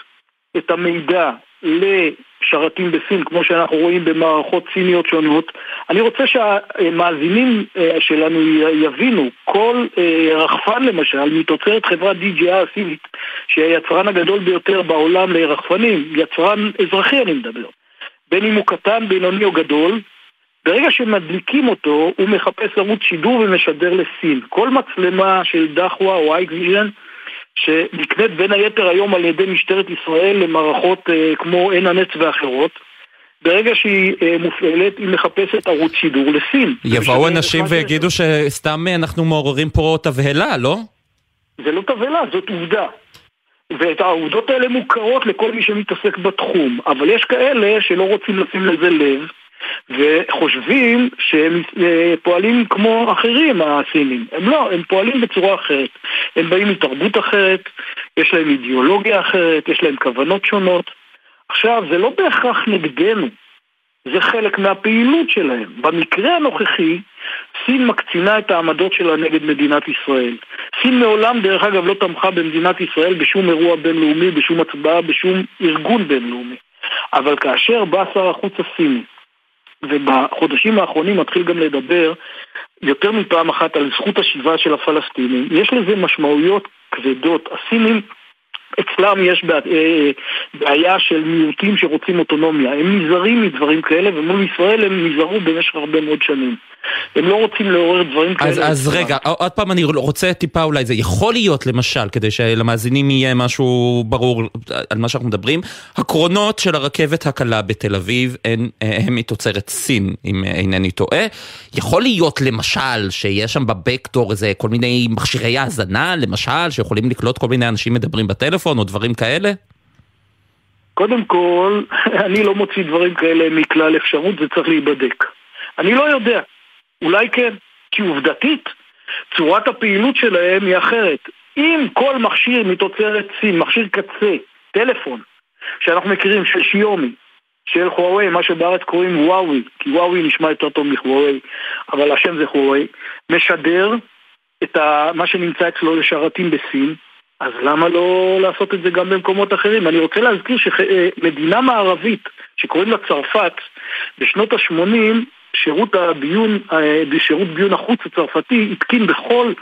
את המידע שרתים בסין, כמו שאנחנו רואים במערכות סיניות שונות. אני רוצה שהמאזינים אה, שלנו יבינו, כל אה, רחפן למשל, מתוצרת חברת DJI הסינית, שהיא היצרן הגדול ביותר בעולם לרחפנים, יצרן אזרחי אני מדבר, בין אם הוא קטן, בינוני או גדול, ברגע שמדליקים אותו, הוא מחפש ערוץ שידור ומשדר לסין. כל מצלמה של Dahua או Hikvision שנקנית בין היתר היום על ידי משטרת ישראל למערכות אה, כמו עין הנץ ואחרות. ברגע שהיא אה, מופעלת, היא מחפשת ערוץ שידור לסין. יבואו אנשים ויגידו שסתם אנחנו מעוררים פה תבהלה, לא? זה לא תבהלה, זאת עובדה. ואת העובדות האלה מוכרות לכל מי שמתעסק בתחום, אבל יש כאלה שלא רוצים לשים לזה לב, וחושבים שהם אה, פועלים כמו אחרים הסינים. הם לא, הם פועלים בצורה אחרת. הם באים מתרבות אחרת, יש להם אידיאולוגיה אחרת, יש להם כוונות שונות. עכשיו, זה לא בהכרח נגדנו, זה חלק מהפעילות שלהם. במקרה הנוכחי, סין מקצינה את העמדות שלה נגד מדינת ישראל. סין מעולם, דרך אגב, לא תמכה במדינת ישראל בשום אירוע בינלאומי, בשום הצבעה, בשום ארגון בינלאומי. אבל כאשר בא שר החוץ הסיני ובחודשים האחרונים מתחיל גם לדבר יותר מפעם אחת על זכות השיבה של הפלסטינים. יש לזה משמעויות כבדות. הסינים אצלם יש אה, בעיה של מיעוטים שרוצים אוטונומיה. הם נזהרים מדברים כאלה, ומול ישראל הם נזהרו במשך הרבה מאוד שנים. הם לא רוצים לעורר דברים אז, כאלה. אז רגע, עוד פעם אני רוצה טיפה אולי זה יכול להיות למשל, כדי שלמאזינים יהיה משהו ברור על מה שאנחנו מדברים, הקרונות של הרכבת הקלה בתל אביב הם, הם מתוצרת סין, אם אינני טועה. יכול להיות למשל שיש שם בבקטור איזה כל מיני מכשירי האזנה, למשל, שיכולים לקלוט כל מיני אנשים מדברים בטלפון או דברים כאלה? קודם כל, אני לא מוציא דברים כאלה מכלל אפשרות, זה צריך להיבדק. אני לא יודע. אולי כן, כי עובדתית, צורת הפעילות שלהם היא אחרת. אם כל מכשיר מתוצרת סין, מכשיר קצה, טלפון, שאנחנו מכירים של שיומי, של חוואי, מה שבארץ קוראים וואוי, כי וואוי נשמע יותר טוב מחוואי, אבל השם זה חוואי, משדר את ה, מה שנמצא אצלו לשרתים בסין, אז למה לא לעשות את זה גם במקומות אחרים? אני רוצה להזכיר שמדינה מערבית שקוראים לה צרפת, בשנות ה-80 שירות הביון, אה, שירות ביון החוץ הצרפתי התקין בכל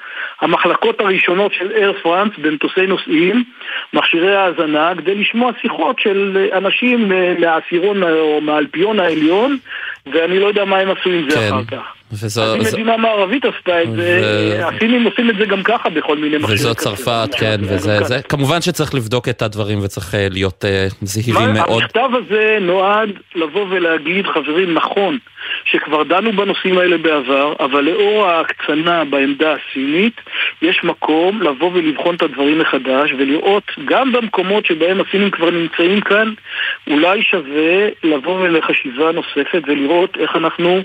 המחלקות הראשונות של אייר פרנס במטוסי נוסעים מכשירי האזנה כדי לשמוע שיחות של אנשים מהעשירון או מהאלפיון העליון ואני לא יודע מה הם עשו עם זה כן. אחר כך. וזו... אז זו... מדינה מערבית עשתה את זה. הסינים עושים את זה גם ככה בכל מיני מכשירים. וזו צרפת, כן, וזה... זה... כמובן שצריך לבדוק את הדברים וצריך אה, להיות uh, זהירים מאוד. המכתב הזה נועד לבוא ולהגיד, חברים, נכון, שכבר דנו בנושאים האלה בעבר, אבל לאור ההקצנה בעמדה הסינית, יש מקום לבוא ולבחון את הדברים מחדש ולראות גם במקומות שבהם הסינים כבר נמצאים כאן, אולי שווה לבוא לחשיבה נוספת ולראות איך אנחנו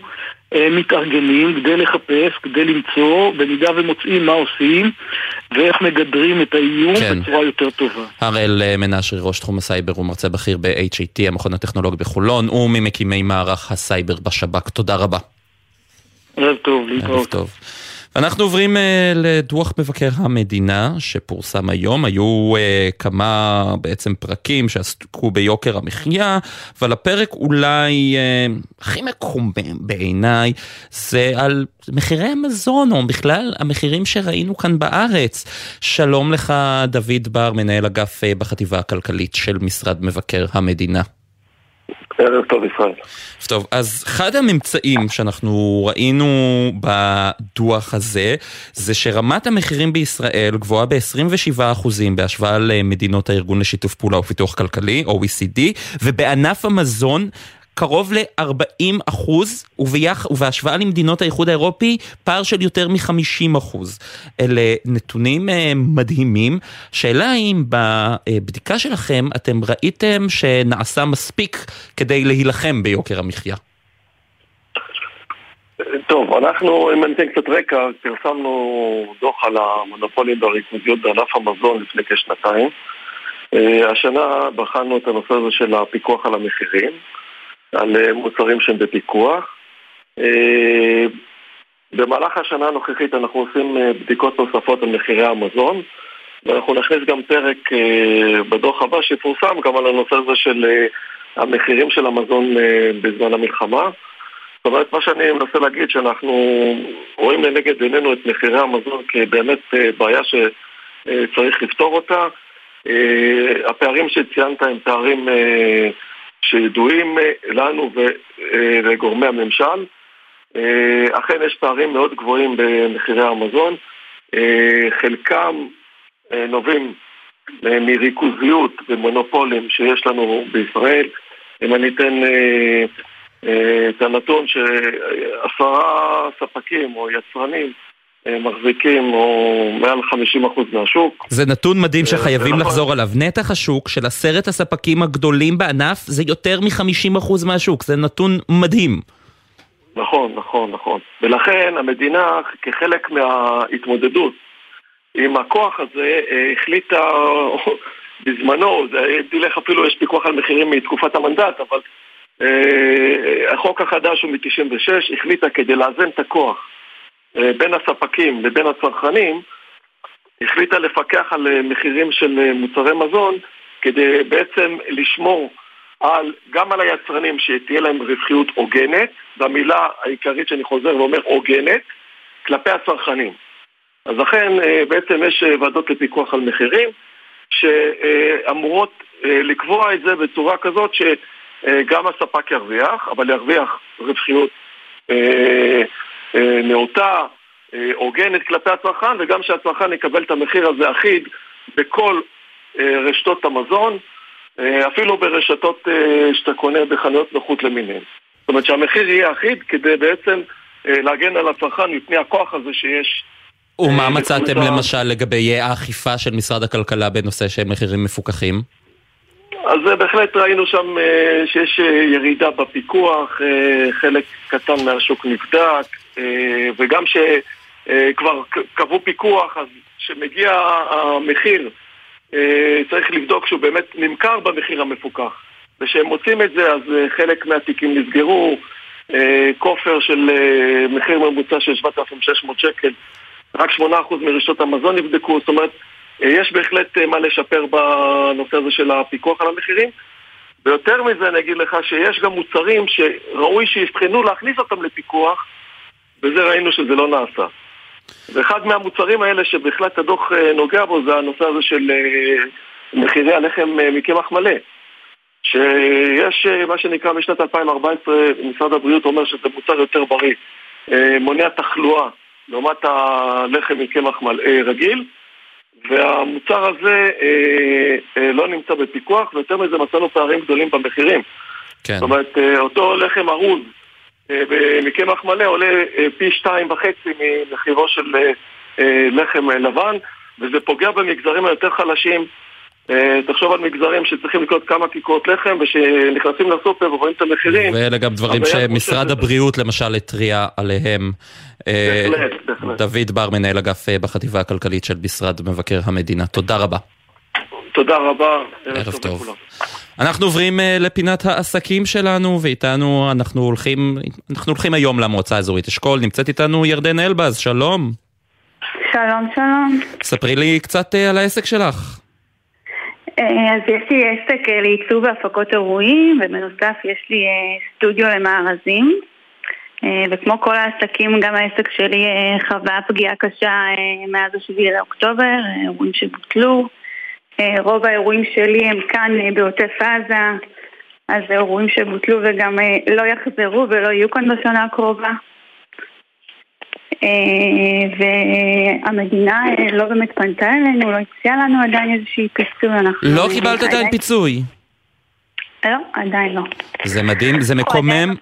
מתארגנים כדי לחפש, כדי למצוא, במידה ומוצאים מה עושים ואיך מגדרים את האיום כן. בצורה יותר טובה. הראל אה, מנשרי, ראש תחום הסייבר ומרצה בכיר ב-HIT, המכון הטכנולוגי בחולון, וממקימי מערך הסייבר בשב"כ. תודה רבה. ערב טוב, להתראות. ערב טוב. אנחנו עוברים uh, לדוח מבקר המדינה שפורסם היום, היו uh, כמה בעצם פרקים שעסקו ביוקר המחיה, אבל הפרק אולי uh, הכי מקומם בעיניי זה על מחירי המזון, או בכלל המחירים שראינו כאן בארץ. שלום לך דוד בר, מנהל אגף uh, בחטיבה הכלכלית של משרד מבקר המדינה. ערב טוב ישראל. טוב, אז אחד הממצאים שאנחנו ראינו בדוח הזה, זה שרמת המחירים בישראל גבוהה ב-27% בהשוואה למדינות הארגון לשיתוף פעולה ופיתוח כלכלי, OECD, ובענף המזון קרוב ל-40 אחוז, וביח, ובהשוואה למדינות האיחוד האירופי, פער של יותר מ-50 אחוז. אלה נתונים uh, מדהימים. שאלה אם בבדיקה שלכם אתם ראיתם שנעשה מספיק כדי להילחם ביוקר המחיה. טוב, אנחנו, אם אני אתן קצת רקע, פרסמנו דוח על המונופולים והריכוזיות בענף המזון לפני כשנתיים. אה, השנה בחנו את הנושא הזה של הפיקוח על המחירים. על אה, מוצרים שהם בפיקוח. אה, במהלך השנה הנוכחית אנחנו עושים אה, בדיקות נוספות על מחירי המזון ואנחנו נכניס גם פרק בדוח הבא שיפורסם גם על הנושא הזה של המחירים של המזון בזמן המלחמה. זאת אומרת, מה שאני מנסה להגיד, שאנחנו רואים לנגד עינינו את מחירי המזון כבאמת בעיה שצריך לפתור אותה. הפערים שציינת הם פערים שידועים לנו ולגורמי הממשל. אכן יש פערים מאוד גבוהים במחירי המזון. חלקם נובעים מריכוזיות ומונופולים שיש לנו בישראל. אם אני אתן אה, אה, את הנתון שעשרה ספקים או יצרנים אה, מחזיקים או מעל 50% מהשוק. זה נתון מדהים שחייבים לחזור עליו. נתח השוק של עשרת הספקים הגדולים בענף זה יותר מ-50% מהשוק, זה נתון מדהים. נכון, נכון, נכון. ולכן המדינה כחלק מההתמודדות עם הכוח הזה אה, החליטה בזמנו, זה תלך אפילו, יש פיקוח על מחירים מתקופת המנדט, אבל אה, החוק החדש הוא מ-96, החליטה כדי לאזן את הכוח אה, בין הספקים לבין הצרכנים, החליטה לפקח על מחירים של מוצרי מזון כדי בעצם לשמור על, גם על היצרנים שתהיה להם רווחיות הוגנת, והמילה העיקרית שאני חוזר ואומר הוגנת, כלפי הצרכנים. אז לכן אה, בעצם יש אה, ועדות לפיקוח על מחירים שאמורות אה, לקבוע את זה בצורה כזאת שגם הספק ירוויח, אבל ירוויח רווחיות נאותה, הוגנת כלפי הצרכן, וגם שהצרכן יקבל את המחיר הזה אחיד בכל רשתות המזון, אפילו ברשתות שאתה קונה בחנויות נוחות למיניהן. זאת אומרת שהמחיר יהיה אחיד כדי בעצם להגן על הצרכן מפני הכוח הזה שיש ומה אה, מצאתם למשל לגבי האכיפה של משרד הכלכלה בנושא של מחירים מפוקחים? אז אה, בהחלט ראינו שם אה, שיש ירידה בפיקוח, חלק קטן מהשוק נבדק, וגם שכבר קבעו פיקוח, אז כשמגיע המחיר צריך לבדוק שהוא באמת נמכר במחיר המפוקח. וכשהם מוצאים את זה, אז חלק מהתיקים נסגרו, כופר של מחיר ממוצע של 7,600 שקל רק 8% מרשתות המזון נבדקו, זאת אומרת, אה, יש בהחלט אה, מה לשפר בנושא הזה של הפיקוח על המחירים. ויותר מזה אני אגיד לך שיש גם מוצרים שראוי שיבחנו להכניס אותם לפיקוח, וזה ראינו שזה לא נעשה. ואחד מהמוצרים האלה שבהחלט הדוח אה, נוגע בו זה הנושא הזה של מחירי הלחם מקמח מלא. שיש מה שנקרא משנת 2014, משרד הבריאות אומר שזה מוצר יותר בריא, מונע תחלואה לעומת הלחם מקמח מלא רגיל, והמוצר הזה אה, אה, לא נמצא בפיקוח, ויותר מזה מצאנו פערים גדולים במחירים. כן. זאת אומרת, אה, אותו לחם ארוז אה, מקמח מלא עולה אה, פי שתיים וחצי ממחירו של אה, אה, לחם לבן, וזה פוגע במגזרים היותר חלשים. אה, תחשוב על מגזרים שצריכים לקנות כמה כיכרות לחם ושנכנסים לסופר ורואים את המחירים. ואלה גם דברים שמשרד הבריאות למשל התריע עליהם. אה, בהחלט, בהחלט. דוד בר, מנהל אגף אה, בחטיבה הכלכלית של משרד מבקר המדינה. תודה רבה. תודה רבה. ערב טוב. אנחנו עוברים לפינת העסקים שלנו, ואיתנו אנחנו הולכים, אנחנו הולכים היום למועצה האזורית אשכול. נמצאת איתנו ירדן אלבז, שלום. שלום, שלום. ספרי לי קצת על העסק שלך. אז יש לי עסק לעיצוב והפקות אירועים, ובנוסף יש לי סטודיו למארזים. אה, וכמו כל העסקים, גם העסק שלי אה, חווה פגיעה קשה אה, מאז השביעי לאוקטובר, אירועים שבוטלו. רוב האירועים שלי הם כאן בעוטף עזה, אז זה אירועים שבוטלו וגם לא יחזרו ולא יהיו כאן בשנה הקרובה. והמדינה לא באמת פנתה אלינו, לא הציעה לנו עדיין איזושהי פיצוי. לא קיבלת עדיין פיצוי? לא, עדיין לא. זה מדהים, זה מקומם.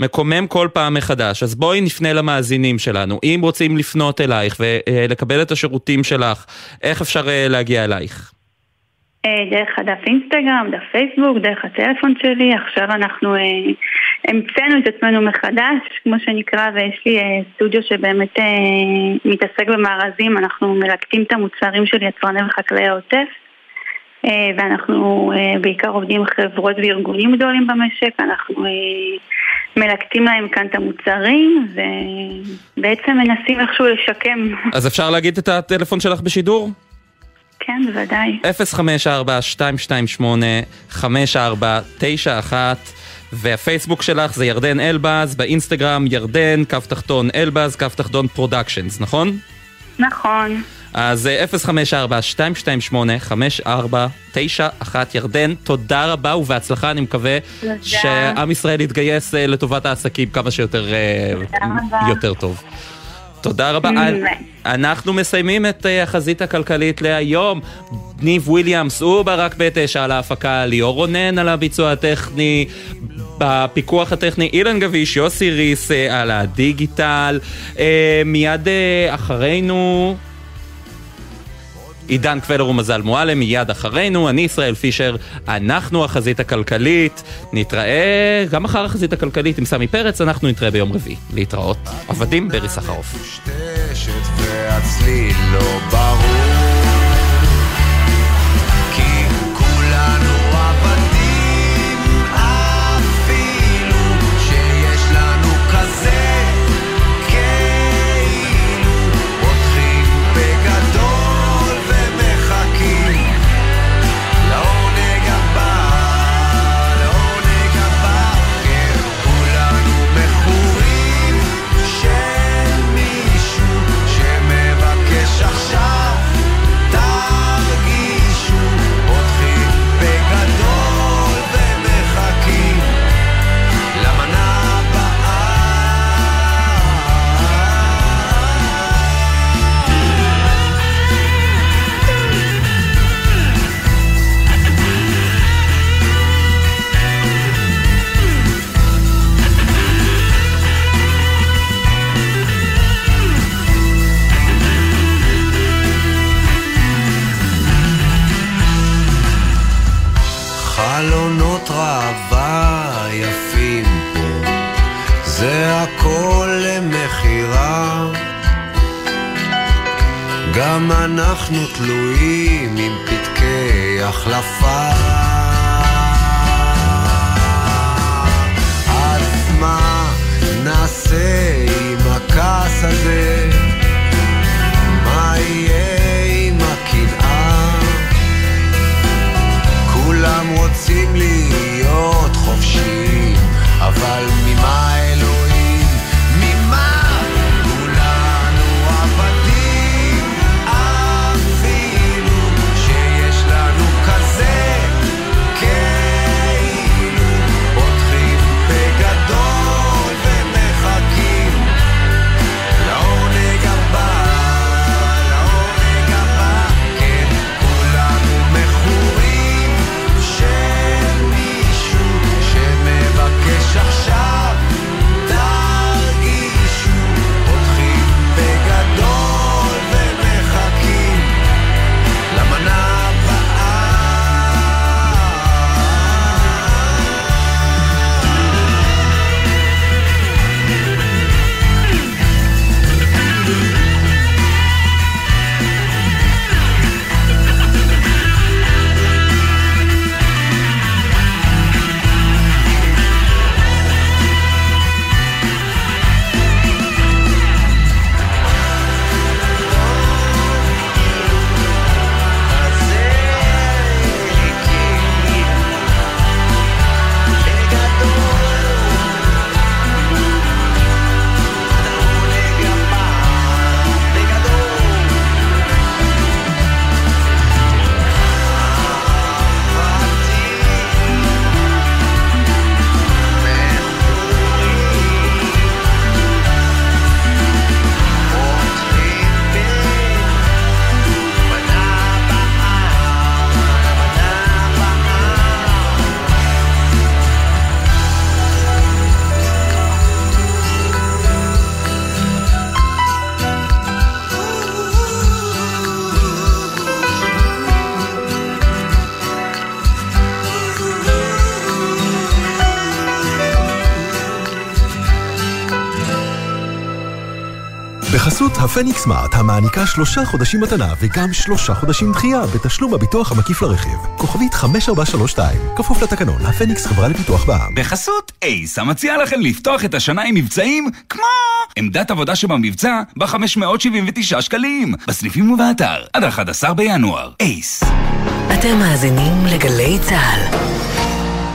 מקומם כל פעם מחדש. אז בואי נפנה למאזינים שלנו. אם רוצים לפנות אלייך ולקבל את השירותים שלך, איך אפשר אה, להגיע אלייך? אה, דרך הדף אינסטגרם, דף פייסבוק, דרך הטלפון שלי. עכשיו אנחנו אה, המצאנו את עצמנו מחדש, כמו שנקרא, ויש לי סטודיו שבאמת מתעסק במארזים. אנחנו מלקטים את המוצרים של יצרני וחקלאי העוטף. ואנחנו בעיקר עובדים עם חברות וארגונים גדולים במשק, אנחנו מלקטים להם כאן את המוצרים, ובעצם מנסים איכשהו לשקם. אז אפשר להגיד את הטלפון שלך בשידור? כן, בוודאי. 054-228-5491 והפייסבוק שלך זה ירדן אלבז, באינסטגרם ירדן, כף תחתון אלבז, כף תחתון productions, נכון? נכון. אז 054-228-5491 ירדן, תודה רבה ובהצלחה, אני מקווה תודה. שעם ישראל יתגייס אה, לטובת העסקים כמה שיותר אה, יותר טוב. תודה רבה. אנחנו מסיימים את אה, החזית הכלכלית להיום. ניב וויליאמס הוא ברק בתשע על ההפקה, ליאור רונן על הביצוע הטכני, בפיקוח הטכני אילן גביש, יוסי ריס אה, על הדיגיטל. אה, מיד אה, אחרינו... עידן קבלר ומזל מועלם מיד אחרינו, אני ישראל פישר, אנחנו החזית הכלכלית, נתראה גם אחר החזית הכלכלית עם סמי פרץ, אנחנו נתראה ביום רביעי. להתראות, עבדים ברי סחרוף. הפניקס סמארט, המעניקה שלושה חודשים מתנה וגם שלושה חודשים דחייה בתשלום הביטוח המקיף לרכיב. כוכבית 5432, כפוף לתקנון, הפניקס חברה לפיתוח בע"מ. בחסות אייס, המציע לכם לפתוח את השנה עם מבצעים כמו עמדת עבודה שבמבצע ב-579 שקלים, בסניפים ובאתר, עד 11 בינואר. אייס. אתם מאזינים לגלי צה"ל.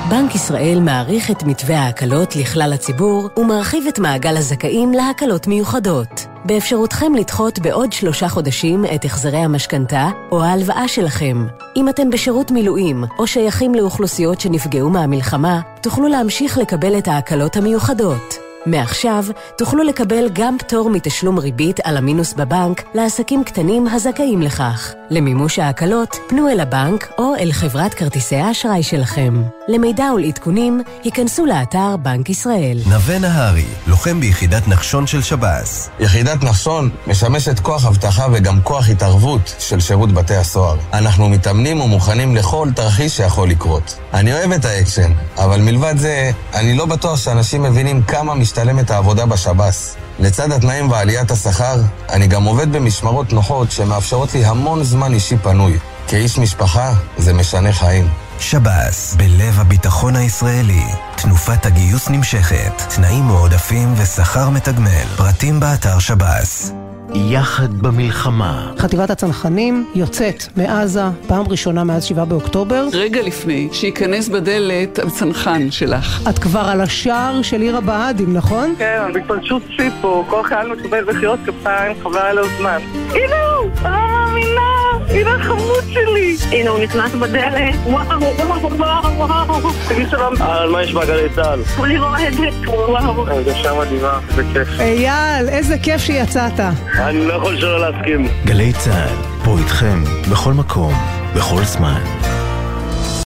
בנק ישראל מעריך את מתווה ההקלות לכלל הציבור ומרחיב את מעגל הזכאים להקלות מיוחדות. באפשרותכם לדחות בעוד שלושה חודשים את החזרי המשכנתה או ההלוואה שלכם. אם אתם בשירות מילואים או שייכים לאוכלוסיות שנפגעו מהמלחמה, תוכלו להמשיך לקבל את ההקלות המיוחדות. מעכשיו תוכלו לקבל גם פטור מתשלום ריבית על המינוס בבנק לעסקים קטנים הזכאים לכך. למימוש ההקלות, פנו אל הבנק או אל חברת כרטיסי האשראי שלכם. למידע ולעדכונים, היכנסו לאתר בנק ישראל. נווה נהרי, לוחם ביחידת נחשון של שב"ס. יחידת נחשון משמשת כוח אבטחה וגם כוח התערבות של שירות בתי הסוהר. אנחנו מתאמנים ומוכנים לכל תרחיש שיכול לקרות. אני אוהב את האקשן, אבל מלבד זה, אני לא בטוח שאנשים מבינים כמה משתלמת העבודה בשב"ס. לצד התנאים ועליית השכר, אני גם עובד במשמרות נוחות שמאפשרות לי המון זמן אישי פנוי. כאיש משפחה, זה משנה חיים. שב"ס, בלב הביטחון הישראלי. תנופת הגיוס נמשכת, תנאים מועדפים ושכר מתגמל. פרטים באתר שב"ס. יחד במלחמה. חטיבת הצנחנים יוצאת מעזה פעם ראשונה מאז 7 באוקטובר. רגע לפני שייכנס בדלת הצנחן שלך. את כבר על השער של עיר הבה"דים, נכון? כן, בהתפלשות שיא פה, כל חייל מקבל מחיאות כפיים, חבל על הזמן. הנה הוא! לא מאמינה! הנה החמוד שלי! הנה הוא נכנס בדלת, וואו, וואו, וואו, וואו. תגיד שלום. על מה יש בגלי צה"ל? כולי רועדת, וואו. הרגשה מדהימה, זה כיף. אייל, איזה כיף שיצאת. אני לא יכול שלא להסכים. גלי צה"ל, פה איתכם, בכל מקום, בכל זמן.